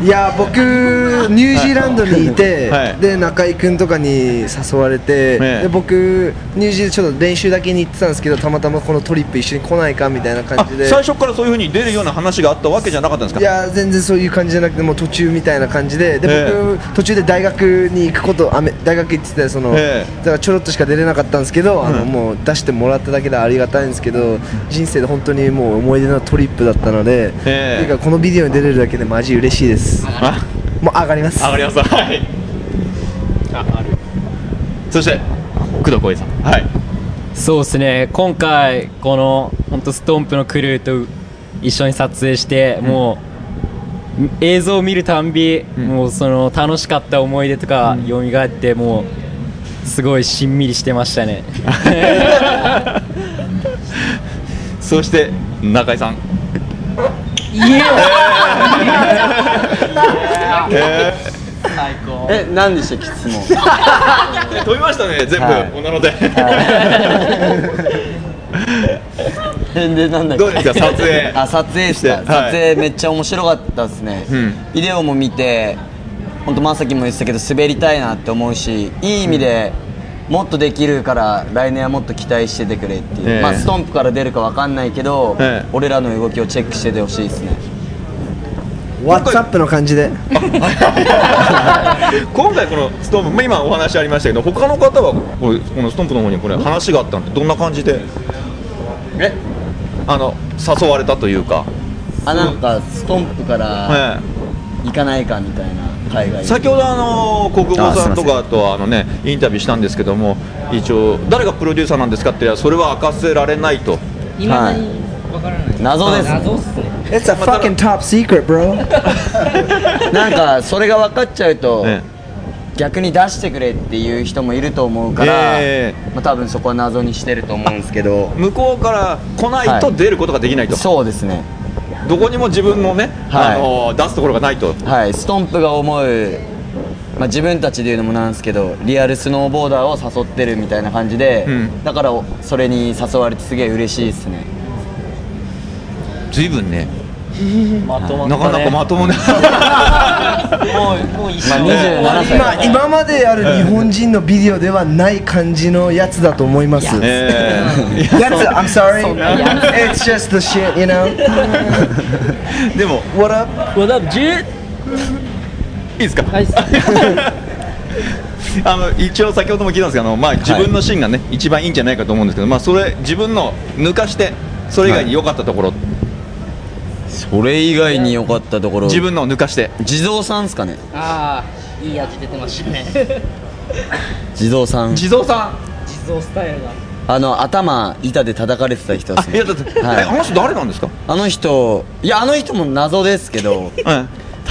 いや僕ニュージーランドにいて、はい。で中居君とかに誘われて、で僕ニュージーちょっと練習だけに行ってたんですけどたまたまこのトリップ一緒に来ないかみたいな感じで。最初からそういうふうに出るような話があったわけじゃなかったんですか？いや全然そういう感じじゃなくてもう途中みたいな感じで。でえ僕、途中で大学に行くこと大学行っててその、えだからちょろっとしか出れなかったんですけど、あのうんもう出してもらっただけでありがたいんですけど人生で本当にもう思い出のトリップだったので、ええというかこのビデオに出れるだけでマジ嬉しいですもう上がります。上がります。はい。そして工藤浩平さん。はい。そうですね。今回この本当ストンプのクルーと一緒に撮影して、もう映像を見るたんび、もうその楽しかった思い出とか蘇ってもうすごいしんみりしてましたね。[laughs] そして中井さん最高え何でしたっけ質問。ー [laughs] 飛びましたね全部、はい。女の手でなんだっけ。どうですか撮影。[laughs] あ撮影した、はい。撮影めっちゃ面白かったですね、ビデオも見て本当まさきも言ってたけど滑りたいなって思うしいい意味で、もっとできるから来年はもっと期待しててくれっていう、ええ。まあ、ストンプから出るかわかんないけど、え俺らの動きをチェックしててほしいですね。WhatsApp の感じで。[laughs] 今回このストンプ、まあ、今お話ありましたけど他の方はこれこのストンプの方にこれ話があったんでどんな感じで？え？あの誘われたというか。あなんかストンプから行かないかみたいな先ほどあの国保さんとかとあのねインタビューしたんですけども一応誰がプロデューサーなんですかってそれは明かせられないと。今だにわからない。謎です。謎っすね。It's a fucking top secret bro. [laughs] なんかそれが分かっちゃうと、逆に出してくれっていう人もいると思うから、えまあ、多分そこは謎にしてると思うんですけど。向こうから来ないと出ることができないと、そうですねどこにも自分のね、はい。あの出すところがないと。はい。ストンプが思う、まあ、自分たちで言うのもなんですけどリアルスノーボーダーを誘ってるみたいな感じで、だからそれに誘われてすげえ嬉しいですね。随分ね [laughs] まとまなかなかまともねもうもう一まあ27歳今今まである日本人のビデオではない感じのやつだと思います。え [laughs] やつ、I'm sorry. It's just the shit, you know. [laughs] でも What up? What up, dude? いいですか？あの一応先ほども聞いたんですけどあの、まあ、自分のシーンがね、一番いいんじゃないかと思うんですけど、まあ、それ自分の抜かしてそれ以外に良かったところ、それ以外に良かったところ。自分の抜かして。地蔵さんですかね。ああいい味出てましたね。[laughs] 地蔵さん。地蔵さん。地蔵スタイルが。あの頭板で叩かれてた人ですね。いやだって、はい。えあの人誰なんですか？あの人いやあの人も謎ですけど、[laughs]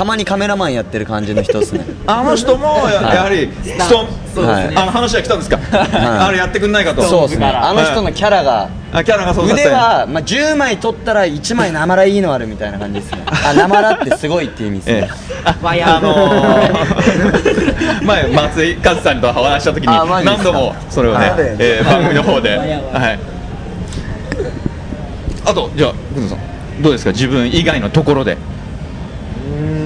たまにカメラマンやってる感じの人ですね。[laughs] あの人もや,、はいやはりストン、そうですね。あの話が来たんですか、あれやってくんないかと。そうですね。あの人のキャラが。あキャラがそうだった腕は、まあ、10枚取ったら1枚なまらいいのあるみたいな感じですね。[laughs] あなまらってすごいっていう意味ですね、あのー [laughs] 前松井和さんとお話した時に何度もそれをねはい、えー番組の方で、は。い、あとじゃあ工藤さんどうですか？自分以外のところで。うん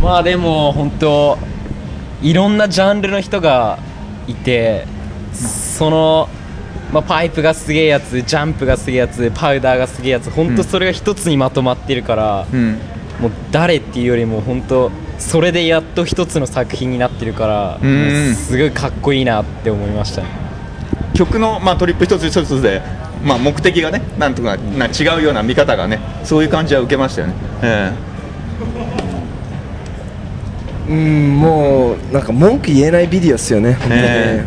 まあでも本当いろんなジャンルの人がいてその、まあ、パイプがすげえやつジャンプがすげえやつパウダーがすげえやつ本当それが一つにまとまってるから、もう誰っていうよりも本当それでやっと一つの作品になってるから、うん。すごいかっこいいなって思いましたね。曲の、まあ、トリップ一つ一つで、まあ、目的がねなんとかな違うような見方がねそういう感じは受けましたよね、えうん、もうなんか文句言えないビデオっすよね。本当に。え。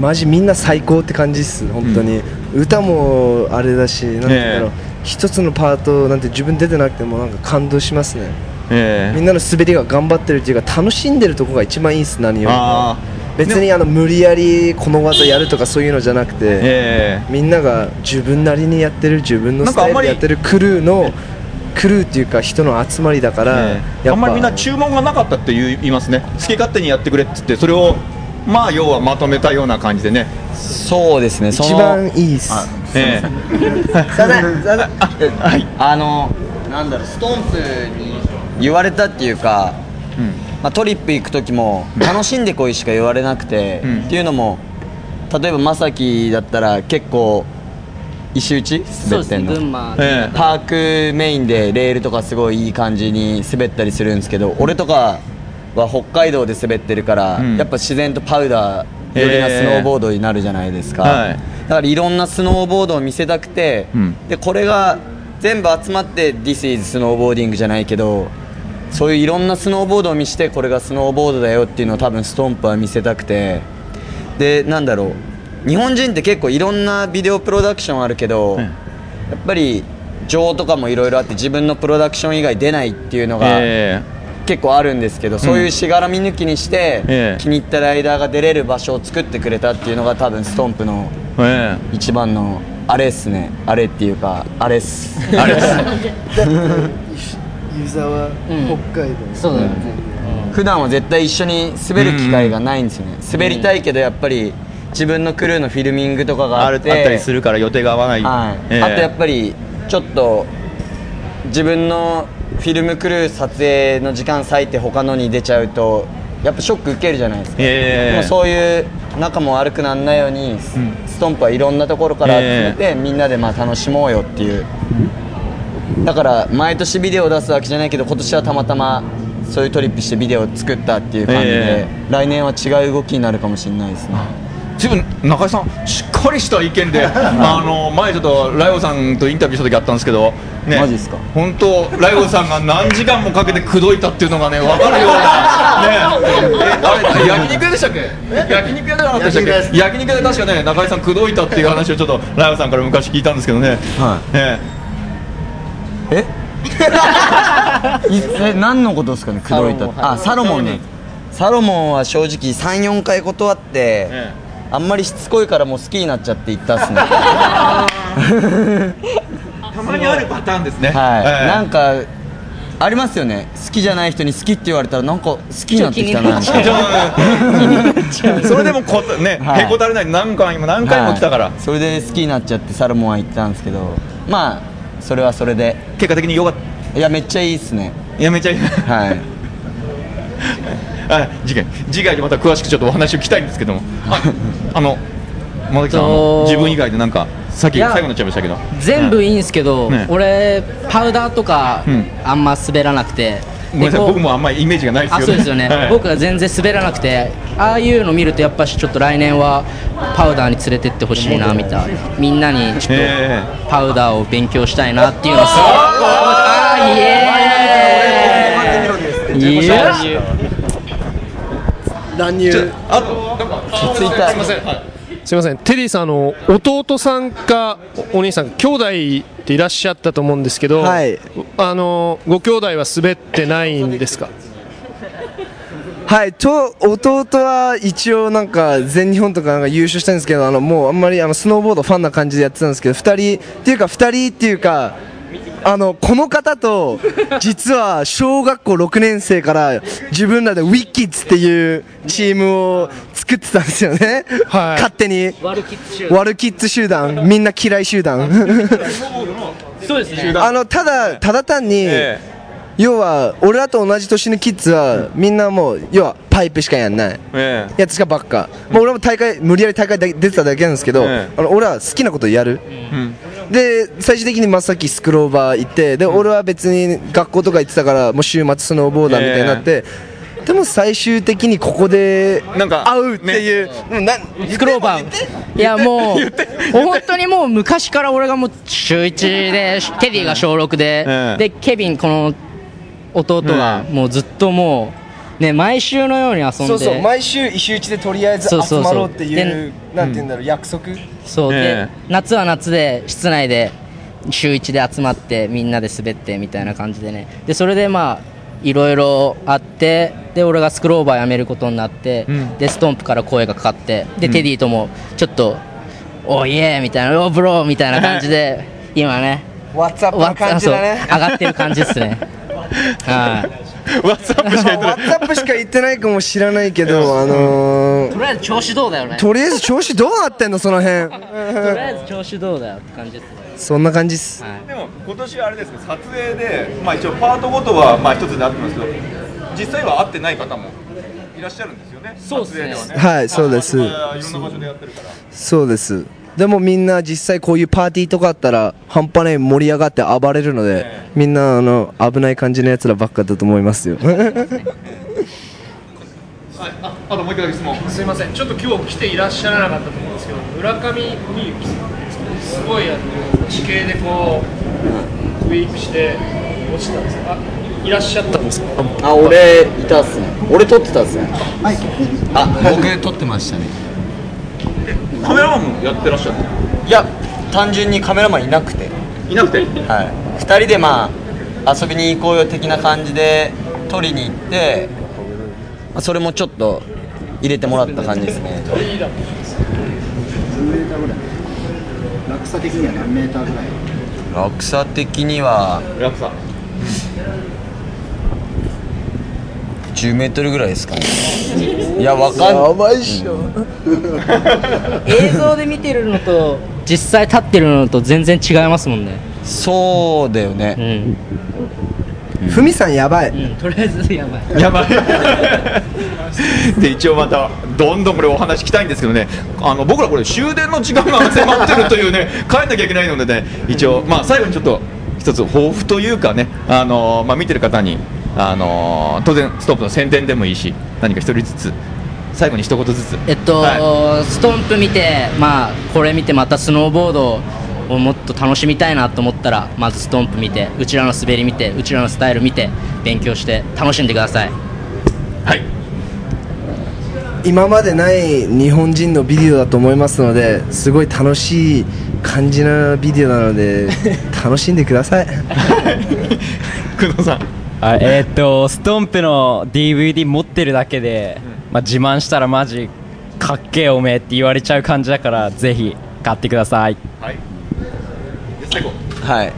マジみんな最高って感じっす本当に、歌もあれだしなんて言うんだろう、一つのパートなんて自分出てなくてもなんか感動しますね。え。みんなの滑りが頑張ってるっていうか楽しんでるとこが一番いいっす何よりあも別にあの無理やりこの技やるとかそういうのじゃなくて、みんなが自分なりにやってる自分のスタイルでやってるクルーのクルーっていうか人の集まりだから、あんまりみんな注文がなかったって言いますね。好き勝手にやってくれって言ってそれをまあ要はまとめたような感じでね。そうですねその一番いいっすあすいません。あのなんだろうストンプに言われたっていうか、まあ、トリップ行く時も楽しんでこいしか言われなくて、っていうのも例えば正樹だったら結構石打ち滑ってんの？そうですね群馬。ええ。パークメインでレールとかすごいいい感じに滑ったりするんですけど俺とかは北海道で滑ってるから、やっぱ自然とパウダー寄りなスノーボードになるじゃないですか、はい。だからいろんなスノーボードを見せたくて、でこれが全部集まって「This is スノーボーディング」じゃないけどそういういろんなスノーボードを見せてこれがスノーボードだよっていうのを多分ストンプは見せたくて。でなんだろう日本人って結構いろんなビデオプロダクションあるけど、やっぱり情とかもいろいろあって自分のプロダクション以外出ないっていうのが、え結構あるんですけど、そういうしがらみ抜きにして、ええ。気に入ったライダーが出れる場所を作ってくれたっていうのが多分ストンプのえ一番のあれっすね。あれっていうかあれっす。あれっす。湯沢、北海道。そうだよね普段は絶対一緒に滑る機会がないんですよね、滑りたいけどやっぱり自分のクルーのフィルミングとかがあるああっってたりするから予定が合わない、はい。ええ。あとやっぱりちょっと自分のフィルムクルー撮影の時間割いて他のに出ちゃうとやっぱショック受けるじゃないですか、ええ。でもそういう仲も悪くならないように、スストンプはいろんなところから集めて、みんなでまあ楽しもうよっていう。だから毎年ビデオを出すわけじゃないけど今年はたまたまそういうトリップしてビデオを作ったっていう感じで、え来年は違う動きになるかもしれないですね自分中井さんしっかりした意見で [laughs] あの前ちょっとライオさんとインタビューした時あったんですけどねマジですか？本当ライオさんが何時間もかけて口説いたっていうのがね分かるような [laughs] ね。えあれ焼肉屋でしたっけ？[laughs] 焼肉屋じゃなかったでしたっけ焼肉屋で確かね中井さん口説いたっていう話をちょっとライオさんから昔聞いたんですけどね。はい。ね。いえ何のことですかね口説いたあサロモンね。サロモンは正直34回断って、あんまりしつこいからもう好きになっちゃって行ったっすね。たまにあるパターンですね。はい、ええ。なんかありますよね。好きじゃない人に好きって言われたらなんか好きになってきたな。みたいなそれでもこね、はい。へこたれない。何回も何回も来たから、はい。それで好きになっちゃってサロモンは行ったんですけどまあそれはそれで。結果的によかった。いやめっちゃいいっすね。いやめっちゃいい。はい [laughs] あ次回次回でまた詳しくちょっとお話を聞きたいんですけども。あ [laughs] あの山崎さん自分以外でなんかさっき最後になっちゃいましたけど。全部い。いんですけど、ね。俺パウダーとかうん。あんま滑らなくて、ごめんなさい僕もあんまりイメージがないですあよそうですよね、はい。僕が全然滑らなくてああいうの見るとやっぱしちょっと来年はパウダーに連れてってほしいなみたいな。みんなにちょっえとパウダーを勉強したいなっていうのすごい。あーイエーイイエー。イ乱入。あとなんかあついたすいません。はい。すみません、テリーさん、あの弟さんかおお兄さんか、兄弟っていらっしゃったと思うんですけど、はい。あのご兄弟は滑ってないんですか？はい。と弟は一応なんか全日本とかなんか優勝したんですけどあのもうあんまりあのスノーボードファンな感じでやってたんですけど2人っていうか2人っていうかあのこの方と実は小学校6年生から自分らでウィッキッズっていうチームを作ってたんですよね、勝手に。ワルキッズ集団。ワルキッズ集団。みんな嫌い集団。そうですね。あのただただ単に、要は俺らと同じ年のキッズはみんなもう要はパイプしかやんない。えやつしかばっか、まあ、俺も大会無理やり大会出てただけなんですけど、え。あの俺は好きなことやる、うんで最終的に真っ先スクローバー行ってで、俺は別に学校とか行ってたからもう週末スノーボーダーみたいになって、でも最終的にここでなんか会うっていう、うんなスクローバー。いやもう [laughs] 本当にもう昔から俺がもう週1でテディが小6で、ええでケビンこの弟がもうずっともうね毎週のように遊んで。そうそう毎週石打ちでとりあえず集まろうっていうなんて言うんだろう、約束そうで、夏は夏で室内で週1で集まってみんなで滑ってみたいな感じでねでそれでまあいろいろあってで俺がスクローバー辞めることになって、うんでストンプから声がかかってで、うんテディともちょっと「おいえ」みたいな「おブロー」みたいな感じで今ね WhatsApp の感じだねそう上がってる感じですねはいワッツアップしか言ってない。ワッツアップしか言ってないかもしれないけど、あのー、あえず調子どうだよね。とりあえず調子どうなってんのその辺。とりあえず調子どうだよって感じですそんな感じっす。でも今年はあれですね撮影でまあ一応パートごとはまあ一つであってますけど実際は会ってない方もいらっしゃるんですよね。そうですね。はいそうです。いろんな場所でやってるから。そうですでもみんな実際こういうパーティーとかあったら半端ない盛り上がって暴れるのでみんなあの危ない感じのやつらばっかだと思いますよ。ああともう一回質問。すいません。ちょっと今日来ていらっしゃらなかったと思うんですけど村上美幸さんすごいあの地形でこうウィークして落ちたんですかあいらっしゃったんですか？あ俺いたっすね。俺撮ってたっすね。はい。あ。僕撮ってましたね [laughs] カメラマンもやってらっしゃるいや単純にカメラマンいなくて。いなくて？はい。2人でまあ遊びに行こうよ的な感じで撮りに行って、まあ、それもちょっと入れてもらった感じですね。落差的には何メーターぐらい？落差的には落差10メートルぐらいですかね。いやわかんやばいっしょ。映像で見てるのと実際立ってるのと全然違いますもんね。そうだよね。ふみさんやばい、とりあえずやばい。やばい。[laughs] で一応またどんどんこれお話聞きたいんですけどね。あの僕らこれ終電の時間が迫ってるというね [laughs] 帰んなきゃいけないのでね一応まあ最後にちょっと一つ抱負というかねあのまあ見てる方にあの当然ストップの宣伝でもいいし何か一人ずつ最後に一言ずつ。えっと、ストンプ見てまあこれ見てまたスノーボードをもっと楽しみたいなと思ったらまずストンプ見てうちらの滑り見てうちらのスタイル見て勉強して楽しんでください。今までない日本人のビデオだと思いますのですごい楽しい感じのビデオなので [laughs] 楽しんでください。[laughs] 工藤さんあえーっとストンプの DVD 持ってるだけで、まあ、自慢したらマジかっけえおめえって言われちゃう感じだからぜひ買ってください。はい。はい。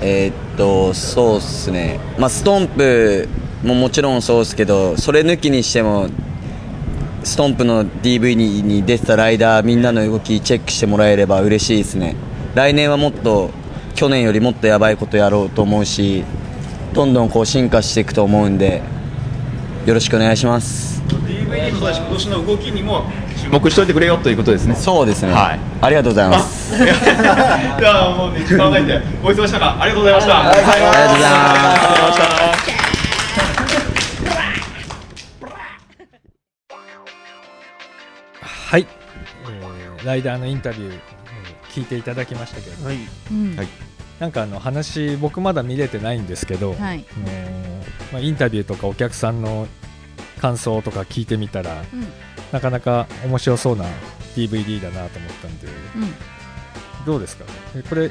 えーっとそうっすね。まあストンプももちろんそうですけどそれ抜きにしてもストンプの DV にに出てたライダーみんなの動きチェックしてもらえれば嬉しいですね。来年はもっと去年よりもっとやばいことやろうと思うしどんどんこう進化していくと思うんでよろしくお願いします。DVD もそうだし今年の動きにも注目しておいてくれよということですね。そうですね。はい。ありがとうございます。じゃあもうね時間がないんでお忙しい中ありがとうございました。ありがとうございます。ありがとうございましたはい、えーライダーのインタビュー、えー聞いていただきましたけど、はい。うん。はいなんかあの話僕まだ見れてないんですけど、はい。あのーまあ、インタビューとかお客さんの感想とか聞いてみたら、うん。なかなか面白そうな DVD だなと思ったんで、うん。どうですか？えこれ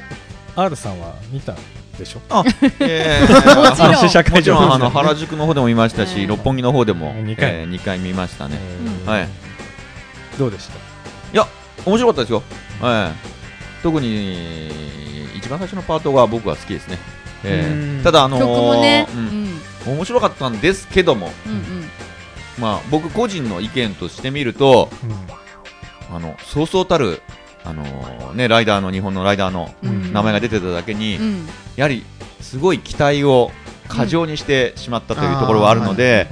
R さんは見たんでしょ？あ、[laughs] えもちろん。[laughs] もちろんもちろんあの原宿の方でも見ましたし、うん六本木の方でも二回。えー二回見ましたね。うんはい。どうでした？いや面白かったですよ。はい。特に一番最初のパートが僕は好きですね。えうん。ーただあのーね。うん。面白かったんですけども、うんうん。まあ僕個人の意見としてみると、あのそうそうたるあのーねライダーの日本のライダーのうん。名前が出てただけに、うん。やはりすごい期待を過剰にしてしまったというところはあるので、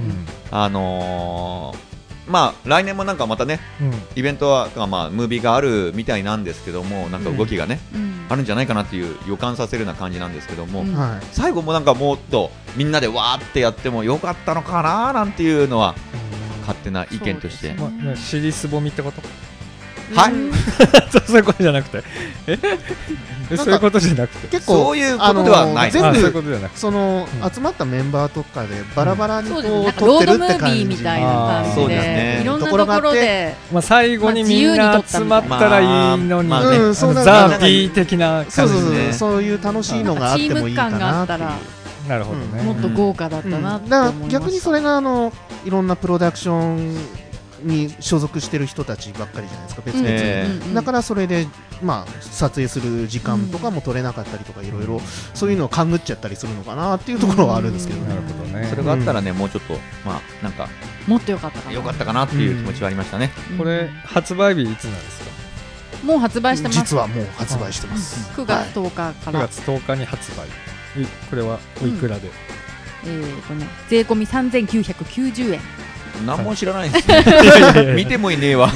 あのーまあ来年もなんかまたね、うん。イベントはまあムービーがあるみたいなんですけどもなんか動きがね、うん。あるんじゃないかなっていう予感させるような感じなんですけども、うん。はい。最後もなんかもっとみんなでわーってやってもよかったのかななんていうのは勝手な意見として、まね尻すぼみってこと？はい。[laughs] そうそういうことじゃなくて。え？[laughs] えそういうことじゃなくて。結構あの全あそういうこ部とじゃなくて。その集まったメンバーとかでバラバラにこそう撮ってるって感じ。みたいな感じでいろんなところで。まあ、最後にみんな集まったらいいのに、ザーピー的なそうそうそう。感じでそういう楽しいのがあってもいいかなっていう。チーム感があったらなるほどね、もっと豪華だったなってだから思いました。逆にそれがあのいろんなプロダクションに所属してる人たちばっかりじゃないですか別々に、ええ。だからそれで、まあ、撮影する時間とかも取れなかったりとかいろいろそういうのを勘ぐっちゃったりするのかなっていうところはあるんですけどね。なるほどね。それがあったらね、もうちょっとまあなんかもっとよかったかなよかったかなっていう気持ちはありましたね、これ発売日いつなんですか？もう発売してます。実はもう発売してます。9月10日か9ら、月10日に発売。いこれはおいくらで、えーとね、税込み3990円何も知らないんですね。[laughs] 見てもいねえわ。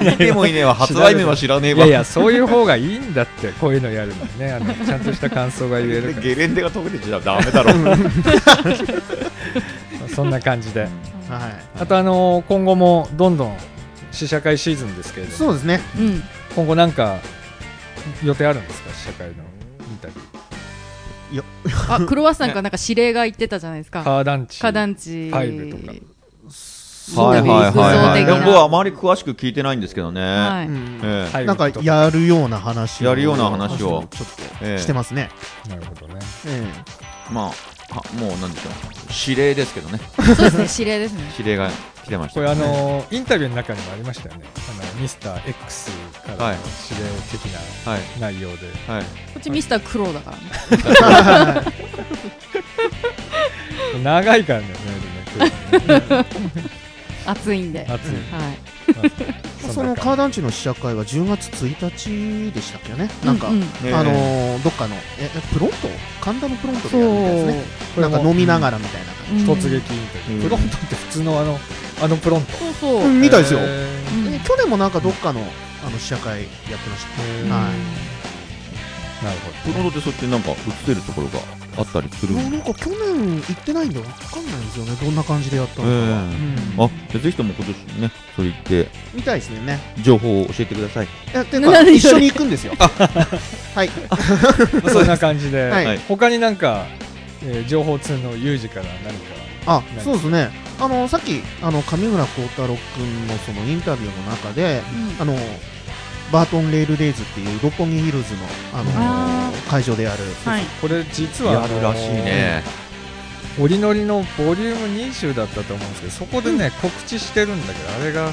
見てもいねえわ。発売日は知らねえわ。いやいやそういう方がいいんだってこういうのやるのにね。あのちゃんとした感想が言える [laughs] ゲレンデが溶けてちゃダメだろ [laughs] そんな感じで、はい。あとあの今後もどんどん試写会シーズンですけれども。そうですね、うん、今後なんか予定あるんですか？試写会のインタビュー。いや。あクロワッサンかなんか指令が言ってたじゃないですか。カーダンチ。カーダンチ。ファイブとかはいはいはいはい。僕はあまり詳しく聞いてないんですけどね。はい。ええ。なんかやるような話を。やるような話を。ちょっとしてますね。なるほどね。えまあ、はもうなんでしょう。指令ですけどね。そうですね指令ですね。指令が来てました。これあのインタビューの中にもありましたよね。あのミスター X からの指令的な内容で、はい。こっちミスタークローだからね。[laughs] 長いからねメールね [laughs] 暑いんで。暑い。はい。[laughs] そのカーダンチの試写会は10月1日でしたっけね、なんか、うん。うんあのーどっかのええプロント？神田のプロントでやるみたいですね。なんか飲みながらみたいな感じ、突撃プロントって普通のあのあのプロント？そうそう。うんみたいですよ、去年もなんかどっかのあの試写会やってました、はいなるほプロントってそうやってなんか映せるところがあったりするもうなんか去年行ってないんでわかんないんですよね。どんな感じでやったのか。は、ええ。うん。あじゃあぜひとも今年ねそう言ってみたいですね。情報を教えてください。いやてか一緒に行くんですよ。[laughs] はい。[laughs] そんな感じで、はい。他になんか、えー情報通のユージから何か。あそうですね。あのさっきあの上村幸太郎君のそのインタビューの中で、あのバートンレールデイズっていう六本木ヒルズのあの会場でやる、これ実はやるらしいね。オリノリのボリューム20だったと思うんですけどそこでね、告知してるんだけどあれが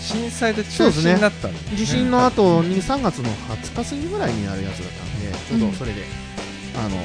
震災で中止になったんですね。地震の後に3月の20日過ぎぐらいにやるやつだったん。でちょうどそれで、あの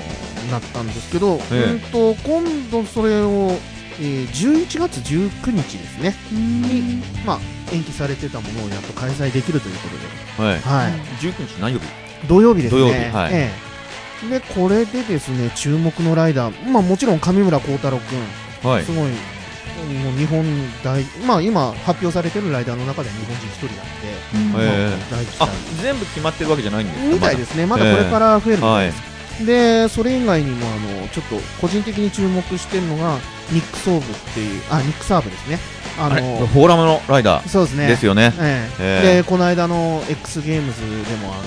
なったんですけど、ええ。うんと今度それを、えー11月19日ですね。に、まあ、延期されてたものをやっと開催できるということで、はい。はい。19日何曜日？土曜日ですね。土曜日。はい。ええでこれでですね注目のライダー、まあ、もちろん上村幸太郎君、はい。すごい。もう日本大、まあ、今発表されてるライダーの中では日本人一人なん。で、ええ。まあ全部決まってるわけじゃないんですか？みたいですね、まだこれから増えるみたいです。で、それ以外にもあのちょっと個人的に注目してるのがニック・ソーブっていう、あニック・サーブですね。ああれフォーラムのライダーそうですね。ですよね。ええ。ええ。で、この間の X ゲームズでもあの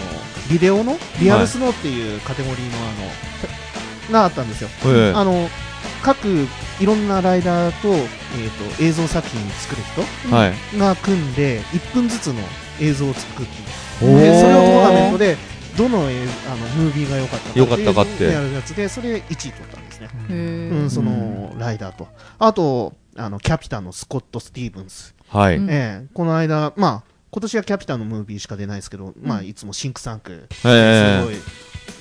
ビデオのリアルスノーっていうカテゴリーのあの、があったんですよ。ええ。あの各いろんなライダーと,、えー、と映像作品作る人はい。が組んで1分ずつの映像を作っておー。でそれをトーナメントでどの映あのムービーが良かったか良かったかって。いうやるやつでそれで1位取ったんですね、うん、そのライダーと。あとあのキャピタンのスコット・スティーブンス、はい。ええこの間まあ今年はキャピタンのムービーしか出ないですけど、まあいつもシンクサンク、ええ。すごい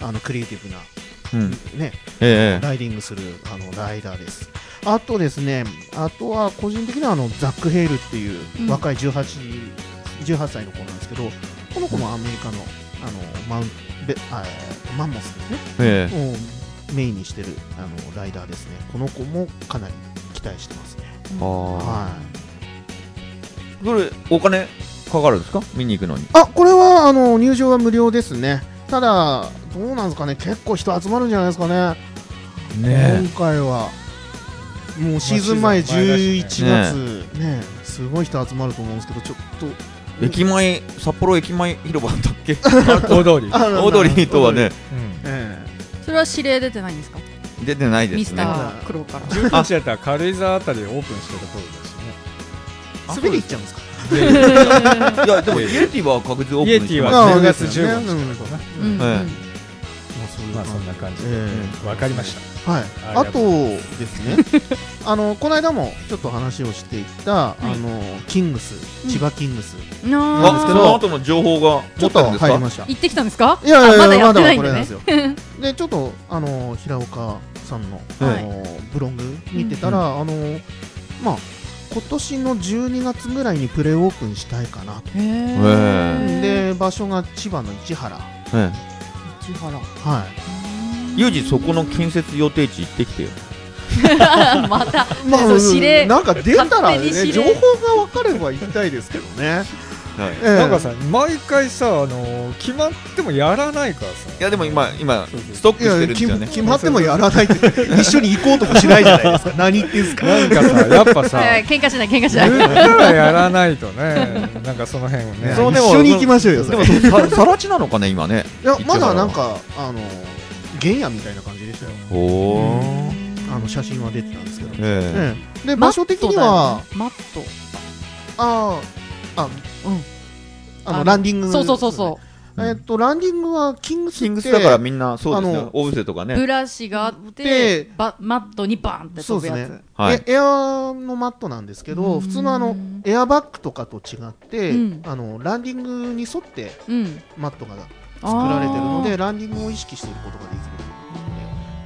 あのクリエイティブな、うん。ね、ええ。ライディングするあのライダーです。あとですね、あとは個人的にはあのザック・ヘイルっていううん。若い18、18歳の子なんですけど、この子もアメリカのあのマウンベあえーマンモスですね、えをメインにしてるあのライダーですね。この子もかなり期待してますね。あはーこれお金かかるんですか？見に行くのに。あこれはあの入場は無料ですね。ただ、どうなんですかね、結構人集まるんじゃないですかね。ねえ。今回は。もうシーズン前まあシーズン前11だ月しねすごい人集まると思うんですけどちょっと駅前札幌駅前広場だっけ？[laughs] 大通り。あ大通りとはね。えそれは指令出てないんですか？出てないですね。ミスタークローから。19日だったら軽井沢あたりでオープンしてるところだしねえ滑り行っちゃうんですか？いやでもイエティは確実オープンイエティは10月15日からとね。うんえまあそんな感じで。え。わかりましたはい、あとですね、[laughs] あのこの間もちょっと話をしていた、あのキングス、千葉キングス。うん。なんですけど、あその後の情報がちょっと入りました。行ってきたんですか？いやいやいやあまだやってないんまでねだこれなんですよ。[laughs] でちょっとあの平岡さんの、あはい。のブログ見てたら、あのまあ今年の12月ぐらいにプレオープンしたいかなと。へで場所が千葉の市原。え。市原。はい。ユージそこの建設予定地行ってきてよ。[laughs] また、まあそう指令なんか出たらね情報が分かれば行きたいですけどね。[laughs] はい。ええ。なんかさ毎回さあの決まってもやらないからさ。いやでも今今ストックしてるんですよね。決まってもやらないって。[laughs] 一緒に行こうともしないじゃないですか。何言ってんすか。なんかさやっぱさはい喧嘩しない喧嘩しない。言ったらやらないとね。なんかその辺をね。そうでも一緒に行きましょうよでもささら地なのかね今ね。いやまだなんかあの原野みたいな感じでしたよ。あの写真は出てたんですけど、ええ。えで場所的にはマットあああうん。あのランディングそうそうそうそう。えっとランディングはキングスってキングスだからみんなそうですねあのオブセとかね。ブラシがあってマットにバーンってそう飛ぶやつ。ですね、はいエエアのマットなんですけど普通のあのエアバッグとかと違って、うん。あのランディングに沿ってうん。マットが作られてるのでランディングを意識していることができるというこ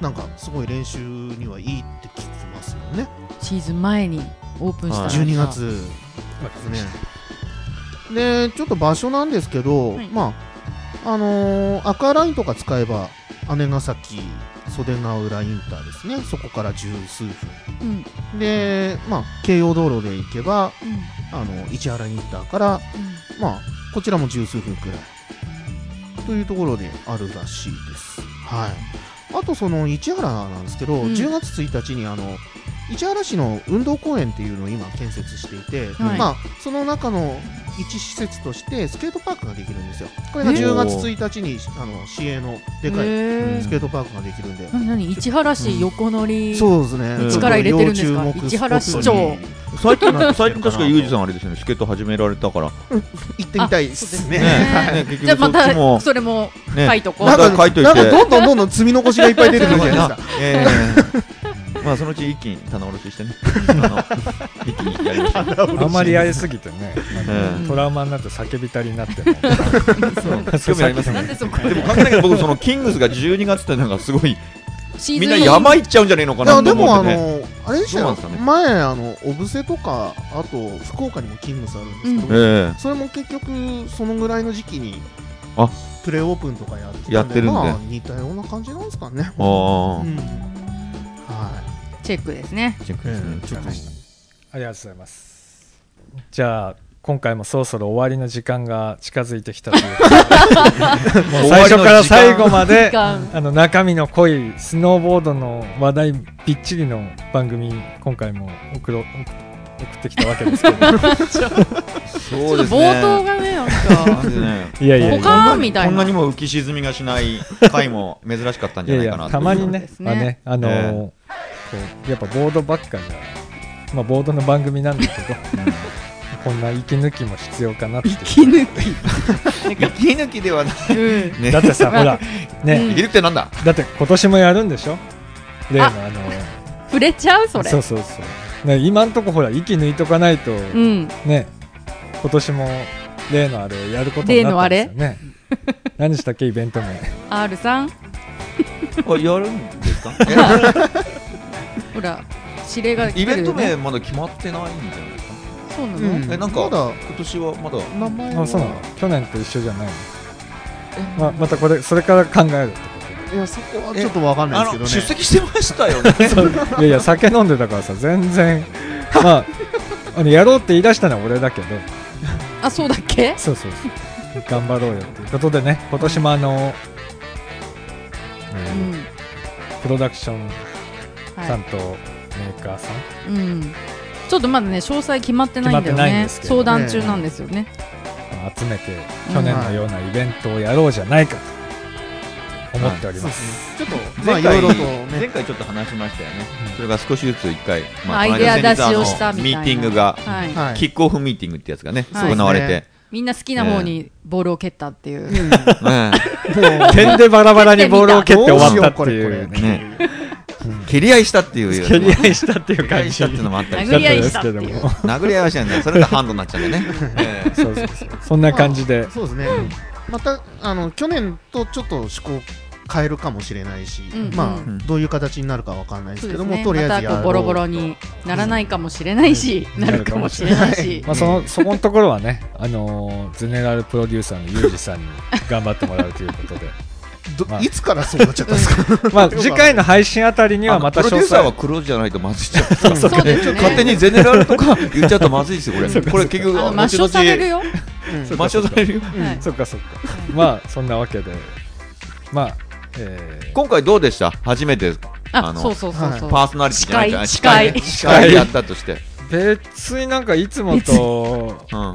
とでなんかすごい練習にはいいって聞きますよね。シーズン前にオープンしたのが。12月。ですね。でちょっと場所なんですけど、はい。まああのーアクアラインとか使えば姉ヶ崎袖ヶ浦インターですね。そこから十数分。うん。で、まあ、京葉道路で行けば、あの市原インターから、まあ、こちらも十数分くらいというところであるらしいです。はい、あと、その市原なんですけど、うん10月1日にあの市原市の運動公園っていうのを今建設していて、はい。まあ、その中の一施設としてスケートパークができるんですよ。これがえ10月1日にあの市営のでかいスケートパークができるんで、何？何市原市横乗りそうですね。力入れてるんですか？市原市長。最近 [laughs] 最近確かユージさんあれですよね。スケート始められたから。行ってみたいですね。じゃあまたそれもね。書いとこう。なんか書いといて。なんかどんどんどんどん積み残しがいっぱい出てくるじゃないですか。ええまあそのうち一気に棚卸ししてね。[laughs] あの一気にやりましょう。あんまりやりすぎてね、ええトラウマになって叫びたりになっても。興味ありますね。でそこでも考えないけど僕そのキングスが12月ってなんかすごいみんな山行っちゃうんじゃねえのかいやなとでもあ思ってね。のあれでしたよどうなんですかね。前あの小布施とかあと福岡にもキングスあるんですけど、うん。ええ。それも結局そのぐらいの時期にあ。プレーオープンとかやってるんで。まあ似たような感じなんですかね。あーうんチェックですね。チェックですね。ちょっと。ありがとうございます。じゃあ今回もそろそろ終わりの時間が近づいてきたという。[laughs] もう最初から最後まであの中身の濃いスノーボードの話題びっちりの番組今回も送ろ送送ってきたわけですけど。[laughs] そうですね。ちょっと冒頭がねなんか。いやいやいや。ポカーンみたいな。こんなにも浮き沈みがしない回も珍しかったんじゃないかなと。たまにねまあね。あのーえ。こうやっぱボードばっかじゃまあボードの番組なんだけど、こんな息抜きも必要かなって息抜き。[laughs] 息抜きではない、ねだってさほらね、息抜きってなんだ？だって今年もやるんでしょ？例のあの触れちゃう？それ。そうそうそう、ね、今んとこほら息抜いとかないと、ん。ね今年も例のあれをやることになったんですよね。何でしたっけイベント名。R さん？あやるんですか？[laughs] [laughs] ほら指令が来てイベント名まだ決まってないんじゃないですかそうなの、うん。えなんかまだ。今年はまだ？名前あそうなの？去年と一緒じゃないの、まあ、またこれそれから考えるってこいやそこはちょっとわかんないですけどね。出席してましたよね。[laughs] いやいや酒飲んでたからさ全然。[laughs] まああのやろうって言い出したのは俺だけど。あそうだっけ？そうそうそう。頑張ろうよということでね今年もあの、えーうんプロダクションはいさんとメーカーさん、うん。ちょっとまだね詳細決まってないんだよね。相談中なんですよね。まあ集めて去年のようなイベントをやろうじゃないかと思っております、ちょっとまあ前回いろいろと前ね。回ちょっと話しましたよね、それが少しずつ一回、アイデア出しをしたみたいな。ミーティングが、キックオフミーティングってやつがね、はい行われて、みんな好きな方にボールを蹴ったってい [laughs] う、ね。点でバラバラにボールを蹴って終わったっていうどうしようこれこれ。ね蹴り合いしたっていう蹴り合いしたっていう感じ。蹴り合いしたっていうのもあったり殴り合いしたっていう。殴り合いはしないんだよ。それがハンドになっちゃうんだよね。[laughs] ええ。そうそうそう。そんな感じで。そうですね、またあの去年とちょっと趣向変えるかもしれないし、まあ、どういう形になるかわかんないですけども、とりあえずボロボロにならないかもしれないし、なるかもしれないし、まあ、そのそこのところはね、あのーゼネラルプロデューサーのユージさんに頑張ってもらうということで。どいつからそうなっちゃったんですか？[laughs] まあ次回の配信あたりにはまたあのプロデューサーは詳細黒じゃないとまずいじゃんそう。そうそうですね。勝手にゼネラルとか言っちゃうとまずいですよこれ。そうかこれ結局あの抹消されるよ。うん。抹消されるよ。はいそっかそっか。まあそんなわけで、まあ、え今回どうでした？初めてあそうそうそうそう。パーソナリティじゃないか司会司会。でやったとして。ー別になんかいつもとうん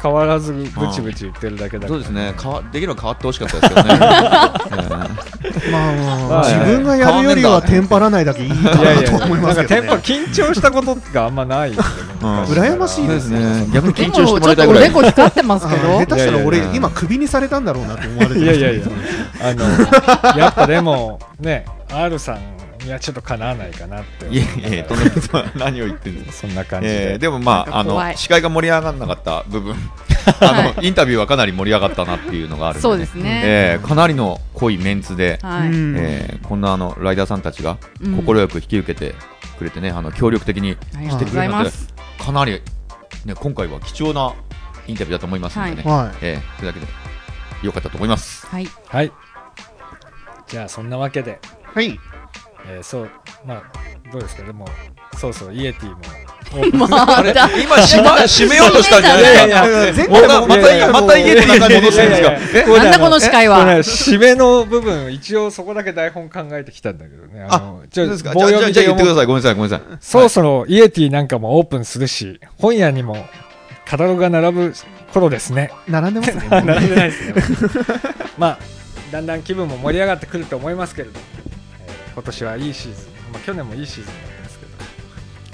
変わらずブチブチ言ってるだけだからそうですね。変わできれば変わってほしかったですけどね。[laughs] まあまあ自分がやるよりはテンパらないだけいいかなと思いますけど、テンパ緊張したことがあんまない。んでね羨ましいですね。逆に緊張してもらいたいぐらい。ちょっとおでこ光ってますけど。あ下手したら俺いやいやいや。今クビにされたんだろうなって思われてる。いやいやいや、あの、やっぱでも、ね、R さんにはちょっとかなわないかなって。いやいやいやとんでもない何を言ってるんですそんな感じで。えーでもまああの司会が盛り上がらなかった部分。[laughs] あのインタビューはかなり盛り上がったなっていうのがあるそうですね。えーかなりの濃いメンツで、はい。えーこんなあのライダーさんたちがうん。快く引き受けてくれてね、あの協力的にしてくれるのでかなり、ね、今回は貴重なインタビューだと思いますのでね、はい。はいえーそれだけで良かったと思います。はい。はい。じゃあそんなわけで、はい。えーそう、まあ、どうですか、でも、そうそう、イエティも。[laughs] あれ今締ま [laughs] 締めようとしたんじゃない？ですかいやいや前回もまたまたイエティの中に戻してるんですかなんだこの司会は締めの部分、一応そこだけ台本考えてきたんだけどね。あの、じゃあじゃあじゃあ言ってくださいごめんなさいごめんなさいそろそろイエティなんかもオープンするし、本屋にもカタログが並ぶ頃ですね。並んでますね並んでないですね。まあ、だんだん気分も盛り上がってくると思いますけれど今年はいいシーズン、まあ、去年もいいシーズンだったんですけど、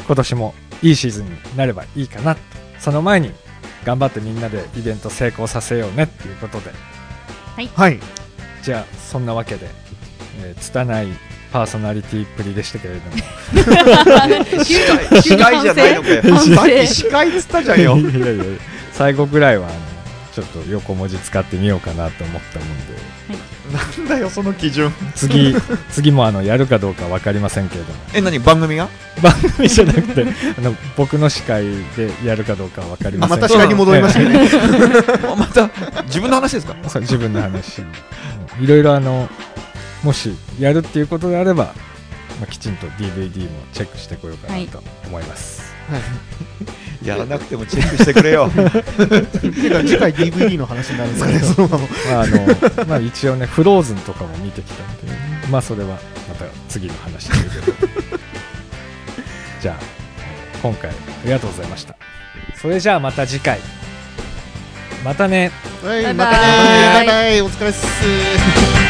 今年もいいシーズンになればいいかなと。その前に頑張ってみんなでイベント成功させようねっていうことで、はい。はい。じゃあ、そんなわけで、えー、拙いパーソナリティっぷりでしたけれども。[laughs] 司会司会じゃないのかよ [laughs] さっき司会っつったじゃんよ [laughs] いやいやいや最後ぐらいは、あの、ちょっと横文字使ってみようかなと思ったもんで。なんだよその基準。次、次もあの、やるかどうかわかりませんけれども。え何？番組が？番組じゃなくて、[laughs] あの、僕の司会でやるかどうかわかりませんあまた司会に戻りましたね。[laughs] あまた自分の話ですか？自分の話。いろいろあの、もしやるっていうことであれば、まあ、きちんと DVD もチェックしてこようかなと思います。[laughs] やらなくてもチェックしてくれよ。てか次回 DVD の話になるんですかねそのまままああの [laughs] まあ一応ねフローズンとかも見てきたんでまあそれはまた次の話ということでじゃあ今回ありがとうございました。それじゃあまた次回。またね。はいバイバイ。またね。バイバイ。お疲れっす